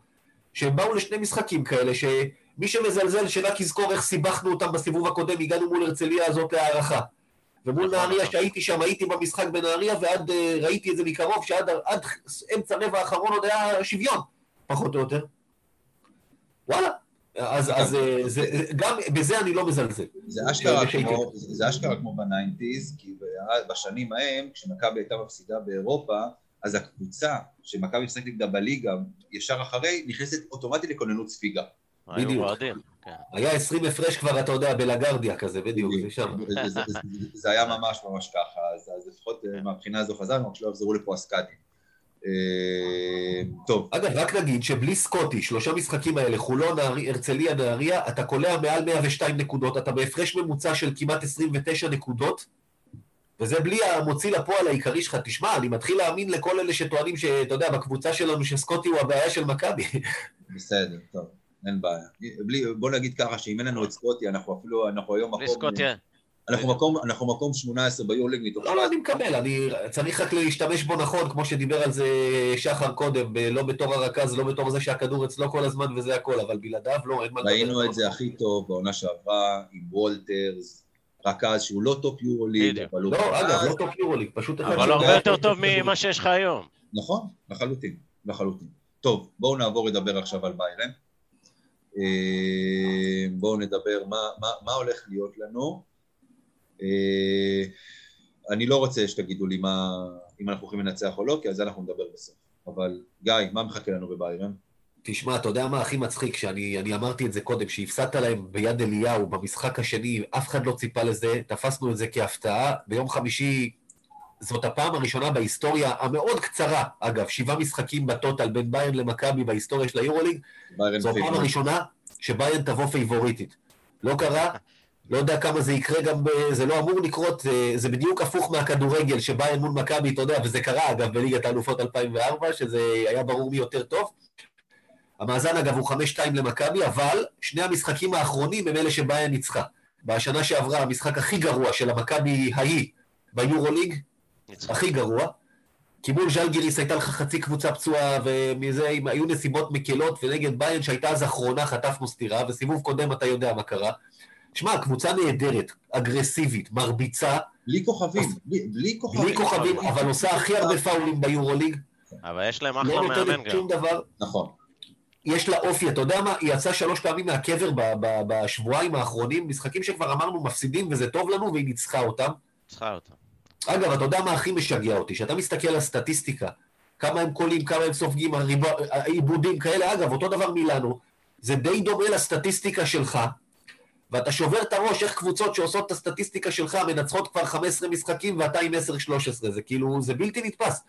שהם באו לשני משחקים כאלה, שמי שמזלזל, שרק יזכור איך סיבכנו אותם בסיבוב הקודם, הגענו מול הרצליה הזאת להערכה. ומול
נכון,
נהריה,
נכון.
שהייתי שם, הייתי במשחק בנהריה, ועד, אה, ראיתי את זה מקרוב, שעד עד אמצע רבע האחרון עוד היה שוויון, פחות או יותר. וואלה. אז, אז אה, זה, גם בזה אני לא מזלזל.
זה אשכרה
בשקט.
כמו, זה זה אשכרה כמו בניינטיז, כי בשנים ההם, כשמכבי הייתה מפסידה באירופה, אז הקבוצה שמכבי משחקת נגדה בליגה, ישר אחרי, נכנסת אוטומטית לכוננות ספיגה.
בדיוק.
כן.
היה 20 הפרש כבר, אתה יודע, בלגרדיה כזה, בדיוק, זה שם.
זה- היה ממש ממש ככה, אז אז לפחות אה, מהבחינה הזו חזרנו, רק שלא יחזרו לפה הסקאדים. אה, טוב,
אגב, רק נגיד שבלי סקוטי, שלושה משחקים האלה, חולון, הרצליה, נהריה, אתה קולע מעל 102 נקודות, אתה בהפרש ממוצע של כמעט 29 נקודות, וזה בלי המוציא לפועל העיקרי שלך. תשמע, אני מתחיל להאמין לכל אלה שטוענים שאתה יודע, בקבוצה שלנו שסקוטי הוא הבעיה של מכבי.
בסדר, טוב, אין בעיה. בלי, בוא נגיד ככה, שאם אין לנו את סקוטי, אנחנו אפילו, אנחנו היום
בלי. סקוטי,
אנחנו מקום, אנחנו מקום 18 ביורליג מתוך...
לא, לא, אני מקבל, אני צריך רק להשתמש בו נכון, כמו שדיבר על זה שחר קודם, ב- לא בתור הרכז, לא בתור זה שהכדור אצלו כל הזמן וזה הכל, אבל בלעדיו לא, אין מה לדבר.
ראינו את זה הכי טוב בעונה שעברה עם וולטרס, רכז שהוא לא top יורוליג. אבל הוא
לא, אגב. לא top יורוליג, פשוט
אבל הוא הרבה יותר טוב. ממה שיש לך היום.
נכון, לחלוטין, לחלוטין. טוב, בואו נעבור לדבר עכשיו על באיירן. אה, בואו נדבר מה, מה, מה הולך להיות לנו. אה, אני לא רוצה שתגידו לי מה, אם אנחנו הולכים לנצח או לא, כי על זה אנחנו נדבר בסוף. אבל גיא, מה מחכה לנו בבאיירן?
תשמע, אתה יודע מה הכי מצחיק? שאני אני אמרתי את זה קודם, שהפסדת להם ביד אליהו במשחק השני, אף אחד לא ציפה לזה, תפסנו את זה כהפתעה. ביום חמישי, זאת הפעם הראשונה בהיסטוריה המאוד קצרה, אגב, שבעה משחקים בטוטל בין ביירן למכבי בהיסטוריה של היורוליג, זו הפעם. הראשונה שביירן תבוא פייבוריטית. לא קרה, לא יודע כמה זה יקרה גם, ב- זה לא אמור לקרות, זה, בדיוק הפוך מהכדורגל שביירן מול מכבי, אתה יודע, וזה קרה אגב בליגת האלופות 2004, שזה היה ברור מי יותר טוב. המאזן אגב הוא 5-2 למכבי, אבל שני המשחקים האחרונים הם אלה שביירן ניצחה. בשנה שעברה המשחק הכי גרוע של המכבי ההיא ביורוליג. הכי גרוע. כי מול ז'לגיריס הייתה לך חצי קבוצה פצועה, ומזה היו נסיבות מקלות, ונגד ביין שהייתה אז אחרונה חטפנו סטירה, וסיבוב קודם אתה יודע מה קרה. שמע, קבוצה נהדרת, אגרסיבית, מרביצה,
בלי כוכבים, בלי, בלי כוכבים.
בלי כוכבים, אבל עושה הכי הרבה פאולים ביורוליג,
אבל יש להם אחלה
לא
מאמן
נותנת
גם.
שום דבר.
נכון.
יש לה אופי, אתה יודע מה? היא יצאה שלוש פעמים מהקבר בשבועיים האחרונים, משחקים שכבר אמרנו מפסידים וזה טוב לנו, והיא ניצחה אותם.
צריכה אותה.
אגב, אתה יודע מה הכי משגע אותי? שאתה מסתכל על סטטיסטיקה, כמה הם קולים, כמה הם סופגים, העיבודים כאלה, אגב, אותו דבר מילאנו, זה די דומה לסטטיסטיקה שלך, ואתה שובר את הראש איך קבוצות שעושות את הסטטיסטיקה שלך מנצחות כבר 15 משחקים ואתה עם 10-13, זה כאילו, זה בלתי נתפס.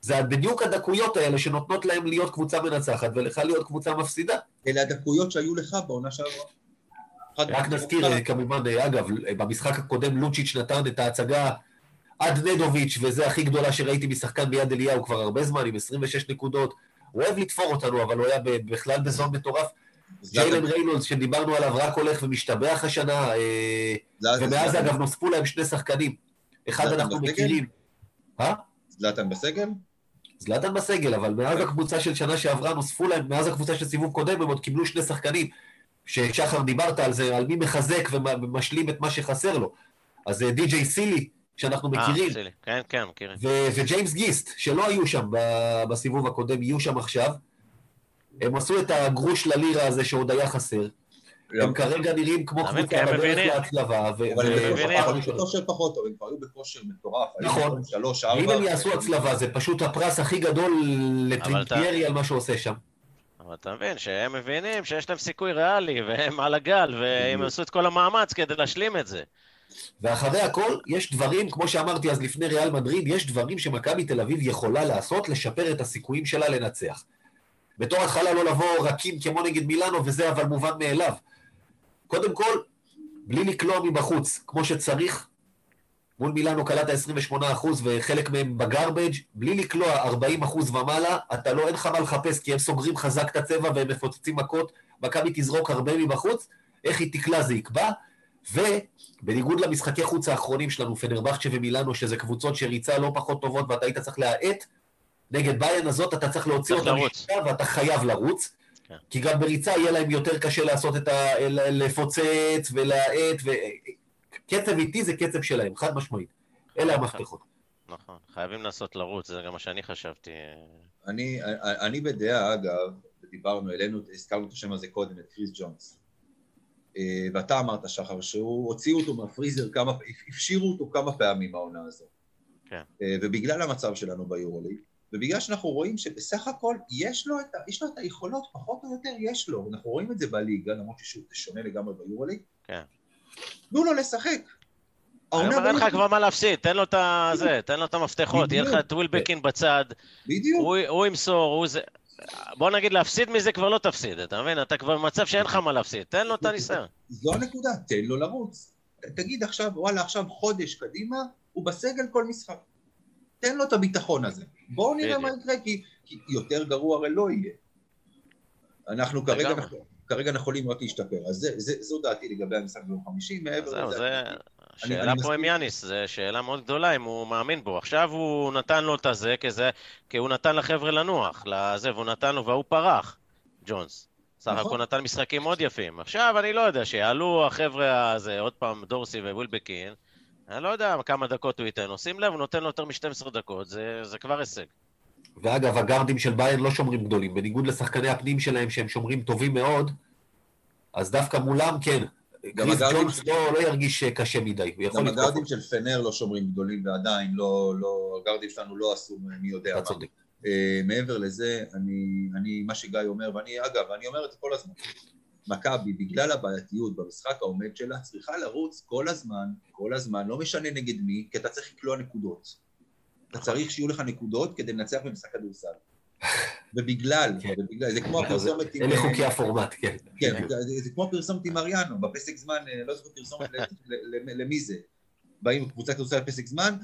זה בדיוק הדקויות האלה שנותנות להם להיות קבוצה מנצחת ולך להיות קבוצה מפסידה.
אלה הדקויות שהיו לך בעונה שעברה.
רק. נזכיר, כמובן, אגב, במשחק הקודם לוצ'יץ' נתן את ההצגה עד נדוביץ', וזה הכי גדולה שראיתי משחקן ביד אליהו כבר הרבה זמן, עם 26 נקודות. הוא אוהב לתפור אותנו, אבל הוא היה בכלל בזון מטורף. ג'יילן ריינולדס, שדיברנו עליו, רק הולך ומשתבח השנה, אה, ומאז, אגב, נוספו להם שני שחקנים. אחד אנחנו? מכירים. אה?
זלאטן בסגל?
זלאטן בסגל, אבל מאז
כן.
הקבוצה של שנה שעברה נוספו להם, מאז הקבוצה של סיבוב קודם, הם עוד קיבלו שני שחקנים. ששחר דיברת על זה, על מי מחזק ומשלים את מה שחסר לו. אז אה, די.ג'יי סילי, שאנחנו מכירים,
אה, שלי. כן, כן, מכירים.
ו- וג'יימס גיסט, שלא היו שם בסיבוב הקודם, יהיו שם עכשיו. הם עשו את הגרוש ללירה הזה שעוד היה חסר. הם כרגע נראים כמו קבוצה בדרך
מבינים.
להצלבה.
אבל הם
מבינים.
בכושר- פחות טוב, הם כבר היו בכושר מטורף.
נכון.
שלוש, ארבע.
הם יעשו הצלבה, זה פשוט הפרס הכי גדול לטרינקיירי על מה שהוא עושה שם.
אבל אתה מבין שהם מבינים שיש להם סיכוי ריאלי, והם על הגל, והם. עשו את כל המאמץ כדי להשלים את זה.
ואחרי הכל, יש דברים, כמו שאמרתי אז לפני ריאל מדריד, יש דברים שמכבי תל אביב יכולה לעשות, לשפר את הסיכויים שלה לנצח. בתור התחלה לא לבוא רכים כמו נגד מילאנו, וזה אבל מובן מאליו. קודם כל, בלי לקלוע מבחוץ, כמו שצריך, מול מילאנו קלעת 28% וחלק מהם בגרבג', בלי לקלוע 40% ומעלה, אתה לא, אין לך מה לחפש, כי הם סוגרים חזק את הצבע והם מפוצצים מכות, מכבי תזרוק הרבה מבחוץ, איך היא תקלע זה יקבע, ובניגוד למשחקי חוץ האחרונים שלנו, פנרבכצ'ה ומילאנו, שזה קבוצות שריצה לא פחות טובות ואתה היית צריך להאט, נגד ביין הזאת אתה צריך להוציא אותה
לרוץ.
משליטה ואתה חייב לרוץ.
כן.
כי גם בריצה יהיה להם יותר קשה לעשות את ה... לפוצץ ולהאט, ו... קצב איטי זה קצב שלהם, חד משמעית. אלה המפתחות.
נכון, חייבים לנסות לרוץ, זה גם מה שאני חשבתי.
אני, אני בדעה, אגב, דיברנו, העלינו, הזכרנו את השם הזה קודם, את קריס ג'ונס. אה, ואתה אמרת, שחר, שהוא הוציאו אותו מהפריזר כמה, הפשירו אותו כמה פעמים העונה הזו.
כן.
אה, ובגלל המצב שלנו ביורוליג, ובגלל שאנחנו רואים שבסך הכל יש לו, את, ה- יש לו את היכולות, פחות או יותר יש לו, אנחנו רואים את זה בליגה, למרות ששוב, זה שונה לגמרי ביורוליג.
כן.
תנו לו לשחק.
אני אומר, אין לך כבר מה להפסיד, תן לו את. זה, תן לו את המפתחות, יהיה לך את ווילבקין בצד,
בדיוק.
הוא הוא ימסור, הוא זה... בוא נגיד, להפסיד מזה כבר לא תפסיד, אתה מבין? אתה כבר במצב שאין לך מה להפסיד, תן לו את הניסיון.
זו הנקודה, תן לו לרוץ. תגיד עכשיו, וואלה, עכשיו חודש קדימה, הוא בסגל כל משחק. תן לו את הביטחון הזה. בואו נראה מה. יקרה, כי, כי יותר גרוע הרי לא יהיה. אנחנו כרגע,
לגמרי.
כרגע אנחנו יכולים רק להשתפר. אז זה, זה, זו דעתי לגבי המשחק ביום חמישי, מעבר לזה...
זה... השאלה
אני
פה עם. יאניס, זו שאלה מאוד גדולה אם הוא מאמין בו. עכשיו הוא נתן לו את הזה, כזה, כי הוא נתן לחבר'ה לנוח, לזה, והוא נתן לו, והוא פרח, ג'ונס. סך
נכון.
הכל נתן משחקים מאוד יפים. עכשיו, אני לא יודע, שיעלו החבר'ה הזה, עוד פעם, דורסי ווילבקין, אני לא יודע כמה דקות הוא ייתן לו. שים לב, הוא נותן לו יותר מ-12 דקות, זה, זה כבר הישג.
ואגב, הגארדים של ביירן לא שומרים גדולים. בניגוד לשחקני הפנים שלהם, שהם שומרים טובים מאוד, אז דווקא מולם, כן.
גם הגארדים של-
לא, לא ירגיש אה, קשה מדי, הוא יכול
גם. הגארדים של פנר לא שומרים גדולים ועדיין לא, לא, הגארדים שלנו לא עשו מי יודע מה.
צודק.
אה, מעבר לזה, אני, אני, מה שגיא אומר, ואני, אגב, אני אומר את זה כל הזמן, מכבי, בגלל הבעייתיות במשחק העומד שלה, צריכה לרוץ כל הזמן, כל הזמן, לא משנה נגד מי, כי אתה צריך לקלוע נקודות. אתה צריך שיהיו לך נקודות כדי לנצח במשחק כדורסל. ובגלל,
כן.
ובגלל, זה כמו
זה-
הפרסומת עם...
אלה חוקי הפורמט, כן.
כן, זה, כמו פרסומת עם אריאנו, בפסק זמן, אה, לא זוכר פרסומת למי זה. באים קבוצה כדורסל לפסק זמן,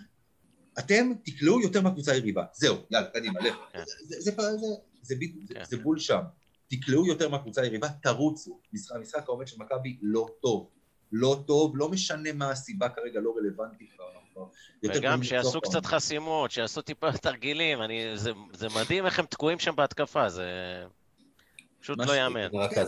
אתם תקלעו יותר מהקבוצה היריבה. זהו, יאללה, קדימה, לך.
כן.
זה- זה- זה- זה- זה בדיוק- זה-
כן.
זה בול שם. תקלעו יותר מהקבוצה היריבה, תרוצו. משחק- המשחק העומד של מכבי לא טוב. לא טוב, לא משנה מה הסיבה כרגע, לא רלוונטי כבר.
וגם שיעשו קצת. חסימות, שיעשו טיפה תרגילים, אני, זה, זה מדהים איך הם תקועים שם בהתקפה, זה פשוט לא
משהו-
יאמן.
רק
כן,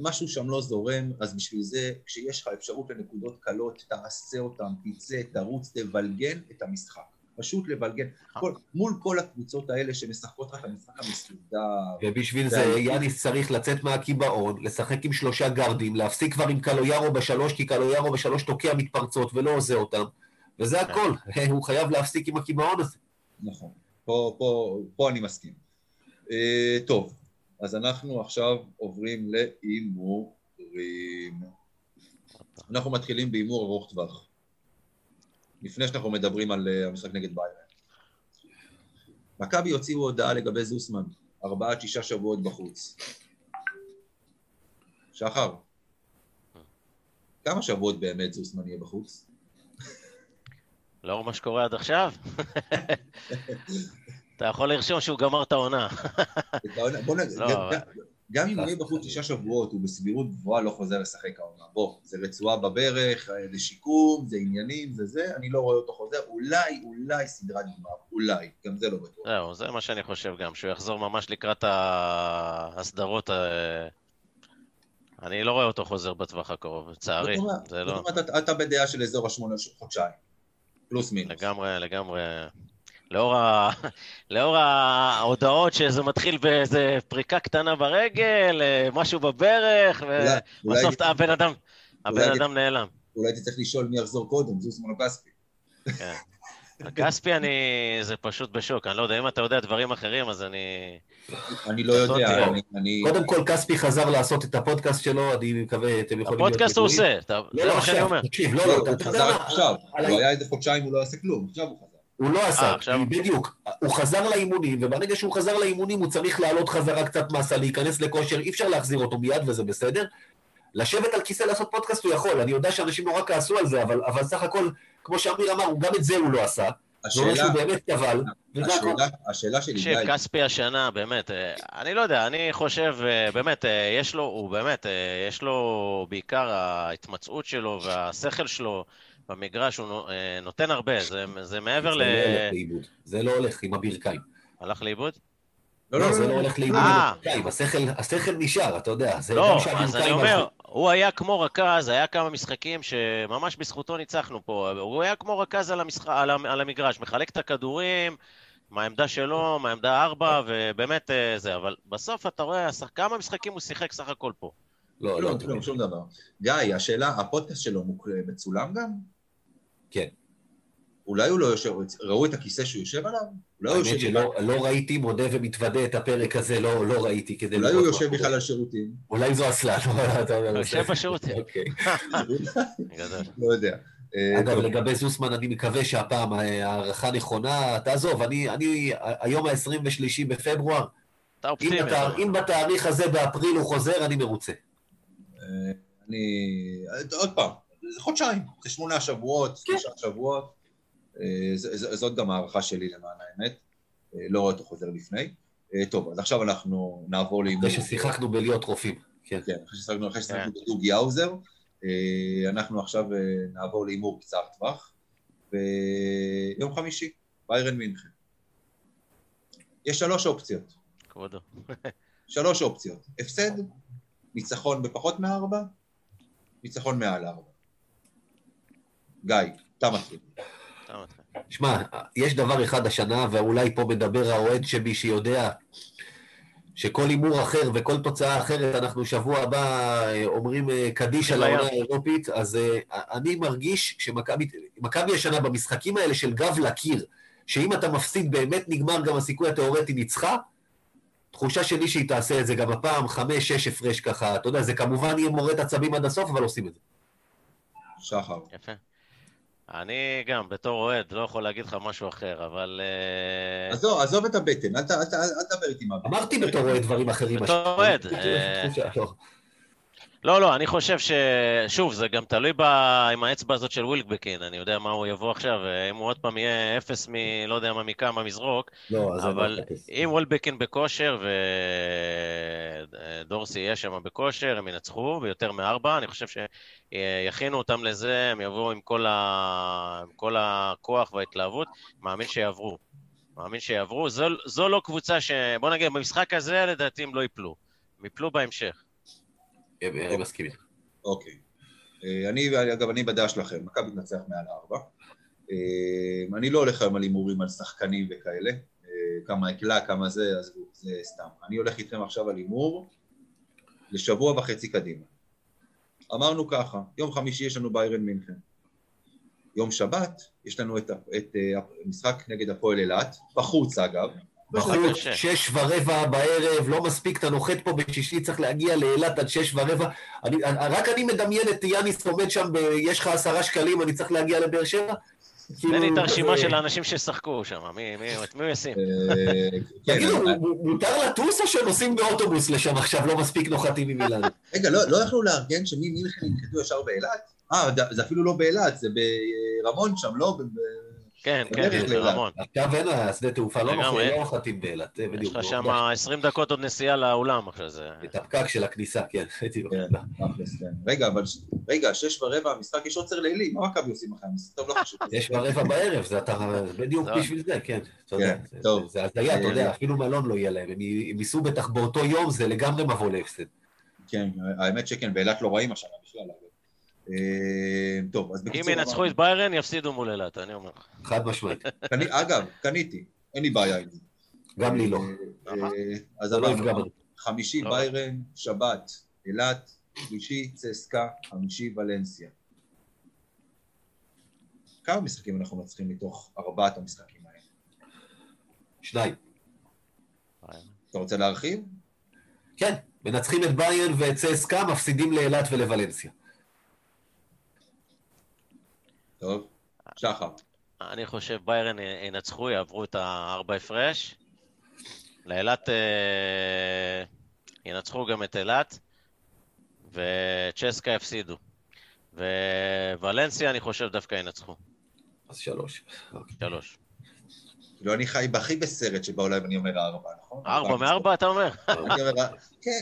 משהו שם לא זורם, אז בשביל זה, כשיש לך אפשרות לנקודות קלות, תעשה אותן, תצא, תרוץ, תבלגן את המשחק. פשוט לבלגן. כל, מול כל הקבוצות האלה שמשחקות את המשחק המסודר.
ובשביל זה
זה-
יאניס צריך לצאת מהקיבעון, לשחק עם שלושה גארדים, להפסיק כבר עם קלויארו בשלוש, כי קלויארו בשלוש תוקע מתפרצות ולא עושה אותם, וזה
כן.
הכל. הוא חייב להפסיק עם הקיבעון הזה.
נכון. פה, פה, פה אני מסכים. אה, טוב, אז אנחנו עכשיו עוברים להימורים. אנחנו מתחילים בהימור ארוך טווח. לפני שאנחנו מדברים על אה, המשחק נגד ביירן. מכבי הוציאו הודעה לגבי זוסמן, ארבעה עד שישה שבועות בחוץ. שחר, כמה שבועות באמת זוסמן יהיה בחוץ?
לאור מה שקורה עד עכשיו, אתה יכול לרשום שהוא גמר את העונה.
בוא נגיד,
לא,
גם- אם הוא יהיה בחוץ שישה שבועות, הוא בסבירות גבוהה לא חוזר לשחק העונה. בוא, זה רצועה בברך, זה שיקום, זה עניינים, זה זה, אני לא רואה אותו חוזר, אולי, אולי סדרת גמר, אולי, גם זה לא בטוח.
זהו, זה מה שאני חושב גם, שהוא יחזור ממש לקראת ההסדרות. ה- אני לא רואה אותו חוזר בטווח הקרוב, לצערי.
זאת אומרת-
לא...
אתה בדעה של אזור השמונה חודשיים, פלוס מינוס.
לגמרי, לגמרי. לאור, ה... לאור ההודעות שזה מתחיל באיזה פריקה קטנה ברגל, אה, משהו בברך,
אולי- אולי-
ובסוף הבן אדם, הבן
אולי-
אדם נעלם.
אולי הייתי צריך לשאול מי יחזור קודם, זוסמן או כספי.
כן. הכספי אני... זה פשוט בשוק, אני לא יודע, אם אתה יודע דברים אחרים, אז אני...
אני לא יודע. אני-.
קודם כל, כספי חזר לעשות את הפודקאסט שלו, אני מקווה, אתם יכולים להיות
הפודקאסט הוא. עושה,
לא,
זה
לא,
מה שאני אומר.
תקשיב,
לא,
לא, לא,
הוא חזר עכשיו, הוא היה איזה חודשיים, הוא לא עשה כלום, עכשיו הוא חזר.
הוא לא עשה,
אה, עכשיו-
בדיוק, הוא חזר לאימונים, וברגע שהוא חזר לאימונים הוא צריך לעלות חזרה קצת מסה, להיכנס לכושר, אי אפשר להחזיר אותו מיד וזה בסדר. לשבת על כיסא לעשות פודקאסט הוא יכול, אני יודע שאנשים נורא כעסו על זה, אבל, אבל סך הכל, כמו שאמיר אמר, הוא גם את זה הוא לא עשה.
השאלה,
שהוא באמת טבל.
השאלה, השאלה שלי,
תקשיב, כספי השנה, באמת, אה, אני לא יודע, אני חושב, אה, באמת, יש לו, הוא באמת, יש לו בעיקר ההתמצאות שלו והשכל שלו במגרש, הוא אה, נותן הרבה, זה, זה מעבר
זה
ל...
לא הולך לאיבוד, זה לא הולך עם הברכיים.
הלך לאיבוד?
לא,
לא,
לא,
זה
לא,
לא
לא,
הולך לאיבוד
אה.
עם הברכיים, השכל- השכל נשאר, אתה יודע. זה
לא, אז אני אומר. הוא היה כמו רכז, היה כמה משחקים שממש בזכותו ניצחנו פה. הוא היה כמו רכז על, המשח... על, המ- על המגרש, מחלק את הכדורים, מהעמדה שלו, מהעמדה ארבע, ובאמת אה, זה. אבל בסוף אתה רואה, כמה משחקים הוא שיחק סך הכל פה.
לא, לא,
כלום, כלום, שום דבר. גיא, השאלה, הפודקאסט שלו מצולם גם?
כן.
אולי הוא לא יושב, ראו את הכיסא שהוא יושב עליו? אולי הוא
האמת
יושב
שלא
בכלל-
לא ראיתי, מודה ומתוודה את הפרק הזה, לא לא ראיתי כדי
אולי הוא יושב בכלל. על שירותים?
אולי זו אסלה, לא, אתה אומר,
הוא יושב. בשירותים.
אוקיי.
לא יודע. אה,
אגב. לגבי זוסמן, אני מקווה שהפעם אה, הערכה נכונה. תעזוב, אני, אני, היום ה-23 בפברואר,
אתה
אם,
אופטימי.
אם בתאריך הזה באפריל הוא חוזר, אני מרוצה.
אני... עוד פעם, זה חודשיים, זה שמונה שבועות,
כן.
שלושה שבועות. אה, זאת גם הערכה שלי למען האמת. אה, לא רואה אותו חוזר לפני. אה, טוב, אז עכשיו אנחנו נעבור להימור.
אחרי ששיחקנו בלהיות רופאים. כן.
כן, אחרי ששיחקנו
כן.
בדוגי האוזר. אנחנו עכשיו נעבור להימור קצר טווח. ויום חמישי, ביירן מינכן. יש שלוש אופציות.
כבודו.
שלוש אופציות. הפסד, ניצחון בפחות מארבע, ניצחון מעל ארבע. גיא, אתה מתחיל.
שמע, יש דבר אחד השנה, ואולי פה מדבר האוהד שמי שיודע שכל הימור אחר וכל תוצאה אחרת, אנחנו שבוע הבא אה, אומרים אה, קדיש על. העונה האירופית, אז אה, אני מרגיש שמכבי מכבי השנה במשחקים האלה של גב לקיר, שאם אתה מפסיד באמת נגמר גם הסיכוי התיאורטי ניצחה, תחושה שלי שהיא תעשה את זה גם הפעם, חמש, שש הפרש ככה, אתה יודע, זה כמובן יהיה מורד עצבים עד הסוף, אבל עושים את זה.
שחר.
יפה. אני גם, בתור אוהד, לא יכול להגיד לך משהו אחר, אבל... אה,
עזוב, עזוב את הבטן, אל תדבר איתי מהבטן.
אמרתי בתור אוהד דברים אחרים.
בתור. אוהד, אה,
לא.
לא, אני חושב ש... שוב, זה גם תלוי ב... עם האצבע הזאת של ווילקבקין, אני יודע מה הוא יבוא עכשיו, אם הוא עוד פעם יהיה אפס מ... לא יודע מה מכמה מזרוק,
לא,
אבל
לא.
אם וולבקין בכושר ודורסי יהיה שם בכושר, הם ינצחו ביותר מארבע, אני חושב שיכינו אותם לזה, הם יבואו עם כל, ה... עם כל הכוח וההתלהבות, מאמין שיעברו. מאמין שיעברו. זו, זו לא קבוצה ש... בוא נגיד, במשחק הזה לדעתי הם לא ייפלו. הם ייפלו בהמשך.
אני מסכים איתך.
אוקיי. אה, אני, אגב, אני בדעה שלכם, מכבי תנצח מעל ארבע. אה, אני לא הולך היום על הימורים על שחקנים וכאלה, אה, כמה הקלה, כמה זה, אז זה סתם. אני הולך איתכם עכשיו על הימור לשבוע וחצי קדימה. אמרנו ככה, יום חמישי יש לנו ביירן מינכן. יום שבת יש לנו את, את אה, המשחק נגד הפועל אילת, בחוץ אגב.
בחוץ. שש ורבע בערב, לא מספיק, אתה נוחת פה בשישי, צריך להגיע לאילת עד שש ורבע. אני, רק אני מדמיין את יאניס עומד שם, ב, יש לך עשרה שקלים, אני צריך להגיע לבאר שבע?
תן לי את
כאילו,
הרשימה
כזה-
של האנשים ששחקו שם, מי, מי, את מי הוא ישים?
אה, כן,
תגידו, מותר לטוס או שנוסעים באוטובוס לשם עכשיו, לא מספיק נוחתים ממילאנו?
רגע, לא, לא יכלו לארגן שממינכן ינחתו ישר באילת? אה, זה אפילו לא באילת, זה ברמון שם, לא?
כן, כן, זה. רמון.
עכשיו אין השדה תעופה, לא. נוחים, לא נוחתים באילת, זה
יש
בדיוק.
לך שם 20 דקות עוד נסיעה לאולם עכשיו זה...
את הפקק של הכניסה, כן, בדיוק.
כן, כן. רגע, אבל, רגע, שש ורבע המשחק, יש עוצר לילי, מה מכבי עושים אחרי המשחק? טוב, לא חשוב.
יש ברבע בערב, זה אתה, בדיוק. בשביל זה, כן.
כן,
זה-
טוב.
זה הזיה, אתה
אה,
יודע, אפילו מלון לא יהיה להם. הם ייסעו בטח באותו יום, זה לגמרי מבוא להפסד.
כן, האמת שכן, באילת לא רואים השנה בכלל. אה, טוב, אז
אם
בקיצור...
ינצחו
אמרנו-
את ביירן, יפסידו מול אילת, אני אומר לך.
חד משמעית.
אגב, קניתי, אין לי בעיה עם זה.
גם לי לא.
אה, אז
זה לא
אמרנו,
בנו.
חמישי
לא.
ביירן, שבת, אילת, שלישי צסקה, חמישי ולנסיה. כמה משחקים אנחנו מנצחים מתוך ארבעת המשחקים האלה?
שניים.
אתה רוצה להרחיב?
כן, מנצחים את ביירן ואת צסקה, מפסידים לאילת ולוולנסיה.
טוב, שחר.
אני חושב ביירן ינצחו, יעברו את הארבע הפרש. לאילת אה, ינצחו גם את אילת, וצ'סקה יפסידו. וולנסיה, אני חושב, דווקא ינצחו.
אז שלוש. אוקיי.
שלוש.
כאילו, אני חי הכי בסרט שבעולם אני אומר ארבע, נכון?
ארבע מארבע, אתה אומר?
כן,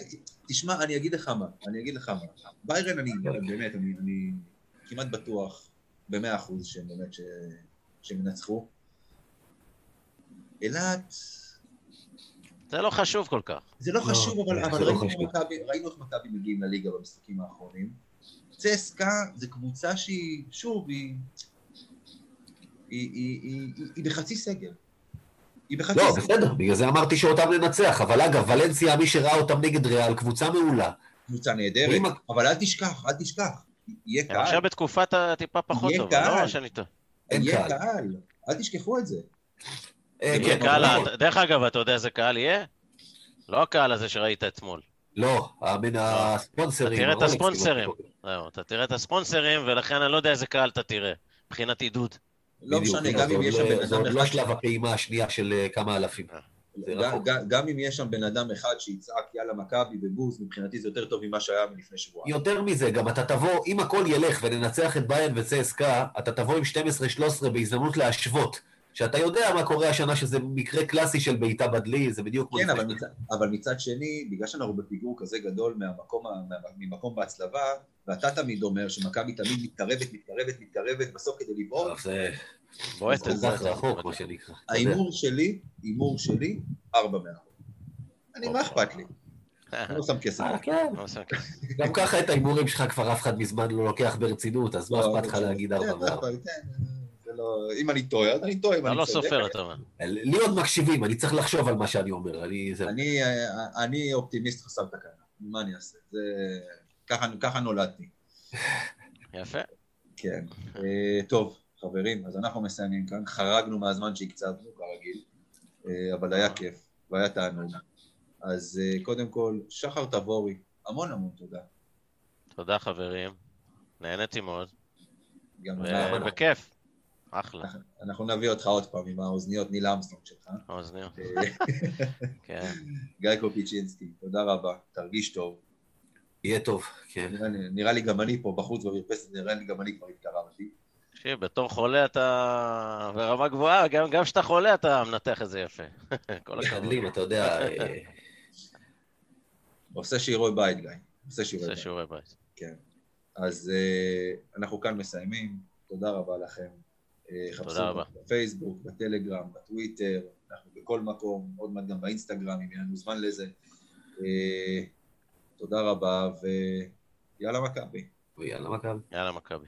תשמע, אני אגיד לך מה, אני אגיד לך מה. ביירן, אני באמת, אני, אני כמעט בטוח, במאה אחוז, שהם באמת, ש- שהם ינצחו. אילת,
זה לא חשוב כל כך.
זה לא
לא,
חשוב, אבל,
זה
אבל
לא
ראינו, מכבי- ראינו איך מכבי מגיעים לליגה במשחקים האחרונים. צסקה זה קבוצה שהיא, שוב, היא, היא, היא, היא, היא, היא בחצי סגל. היא בחצי
לא,
סגל.
בסדר, בגלל זה אמרתי שאותם ננצח, אבל אגב, ולנסיה, מי שראה אותם נגד ריאל, קבוצה מעולה.
קבוצה נהדרת, אבל אל תשכח, אל תשכח. יהיה קהל,
עכשיו בתקופת הטיפה פחות
קהל.
לא שאני טועה.
יהיה
קהל.
אל תשכחו את זה.
אה, כן,
דרך אגב, אתה יודע איזה קהל יהיה? לא הקהל הזה שראית אתמול.
לא, מן הספונסרים.
תראה את
הרולקסים,
הספונסרים.
אוקיי.
זהו, אתה תראה את הספונסרים, ולכן אני לא יודע איזה קהל אתה תראה, מבחינת עידוד.
לא משנה, גם אם יש
לא-
שם בן
זה עוד לא
אחד...
שלב הפעימה השנייה של אה, כמה אלפים.
גם-
רחוק.
גם- גם אם יש שם בן אדם אחד שיצעק יאללה מכבי בבוז, מבחינתי זה יותר טוב ממה שהיה מלפני שבועיים.
יותר מזה, גם אתה תבוא, אם הכל ילך וננצח את ביין וצסקה, אתה תבוא עם 12-13 בהזדמנות להשוות. שאתה יודע מה קורה השנה, שזה מקרה קלאסי של בעיטה בדלי, זה בדיוק.
כן, אבל. מצד, אבל מצד שני, בגלל שאנחנו בפיגור כזה גדול מהמקום, ממקום בהצלבה, ואתה תמיד אומר שמכבי תמיד מתקרבת, מתקרבת, מתקרבת, בסוף כדי לבעוט,
זה
בועט
כל
את זה.
כך רחוק, מה שנקרא.
ההימור שלי, הימור שלי, ארבע מאחור. אני, מה אכפת לי? אני לא שם כסף.
אה, כן.
לא עושה כלום.
גם ככה את ההימורים שלך כבר אף אחד מזמן לא לוקח ברצינות, אז מה
לא,
אכפת לך
לא,
להגיד
כן,
ארבע
לי, כן, זה לא... אם אני טועה, אז אני טועה, אם
אתה
אני
לא. סופר, אתה אומר.
לי עוד מקשיבים, אני צריך לחשוב על מה שאני אומר. אני...
אני, אני אופטימיסט חסר תקנה, מה אני אעשה? זה... ככה, ככה נולדתי.
יפה.
כן. אה, טוב, חברים, אז אנחנו מסיימים כאן. חרגנו מהזמן שהקצבנו, כרגיל, אה, אבל היה כיף, והיה תענוג. אז אה, קודם כל, שחר תבורי, המון המון תודה.
תודה, חברים. נהניתי מאוד.
גם
ו-
אנחנו,
בכיף. אחלה.
אנחנו נביא אותך עוד פעם עם האוזניות ניל אמסטרונג שלך.
האוזניות.
אה,
כן.
גיא קופיצ'ינסקי, תודה רבה, תרגיש טוב.
יהיה טוב, כן.
נראה לי גם אני פה בחוץ במרפסת, נראה לי גם אני כבר התקרבתי.
תקשיב, בתור חולה אתה ברמה גבוהה, גם גם כשאתה חולה אתה מנתח את זה יפה. כל הכבוד.
משתדלים, אתה יודע, אה,
עושה שיעורי בית, גיא. עושה שיעורי
עושה
בית.
שיעורי בית.
כן. אז uh, אנחנו כאן מסיימים. תודה רבה לכם. חפשו
תודה רבה.
אותנו בפייסבוק, בטלגרם, בטוויטר, אנחנו בכל מקום, עוד מעט גם באינסטגרם, אם יהיה לנו זמן לזה. תודה רבה, ויאללה מכבי.
ויאללה מכבי.
יאללה, מכבי.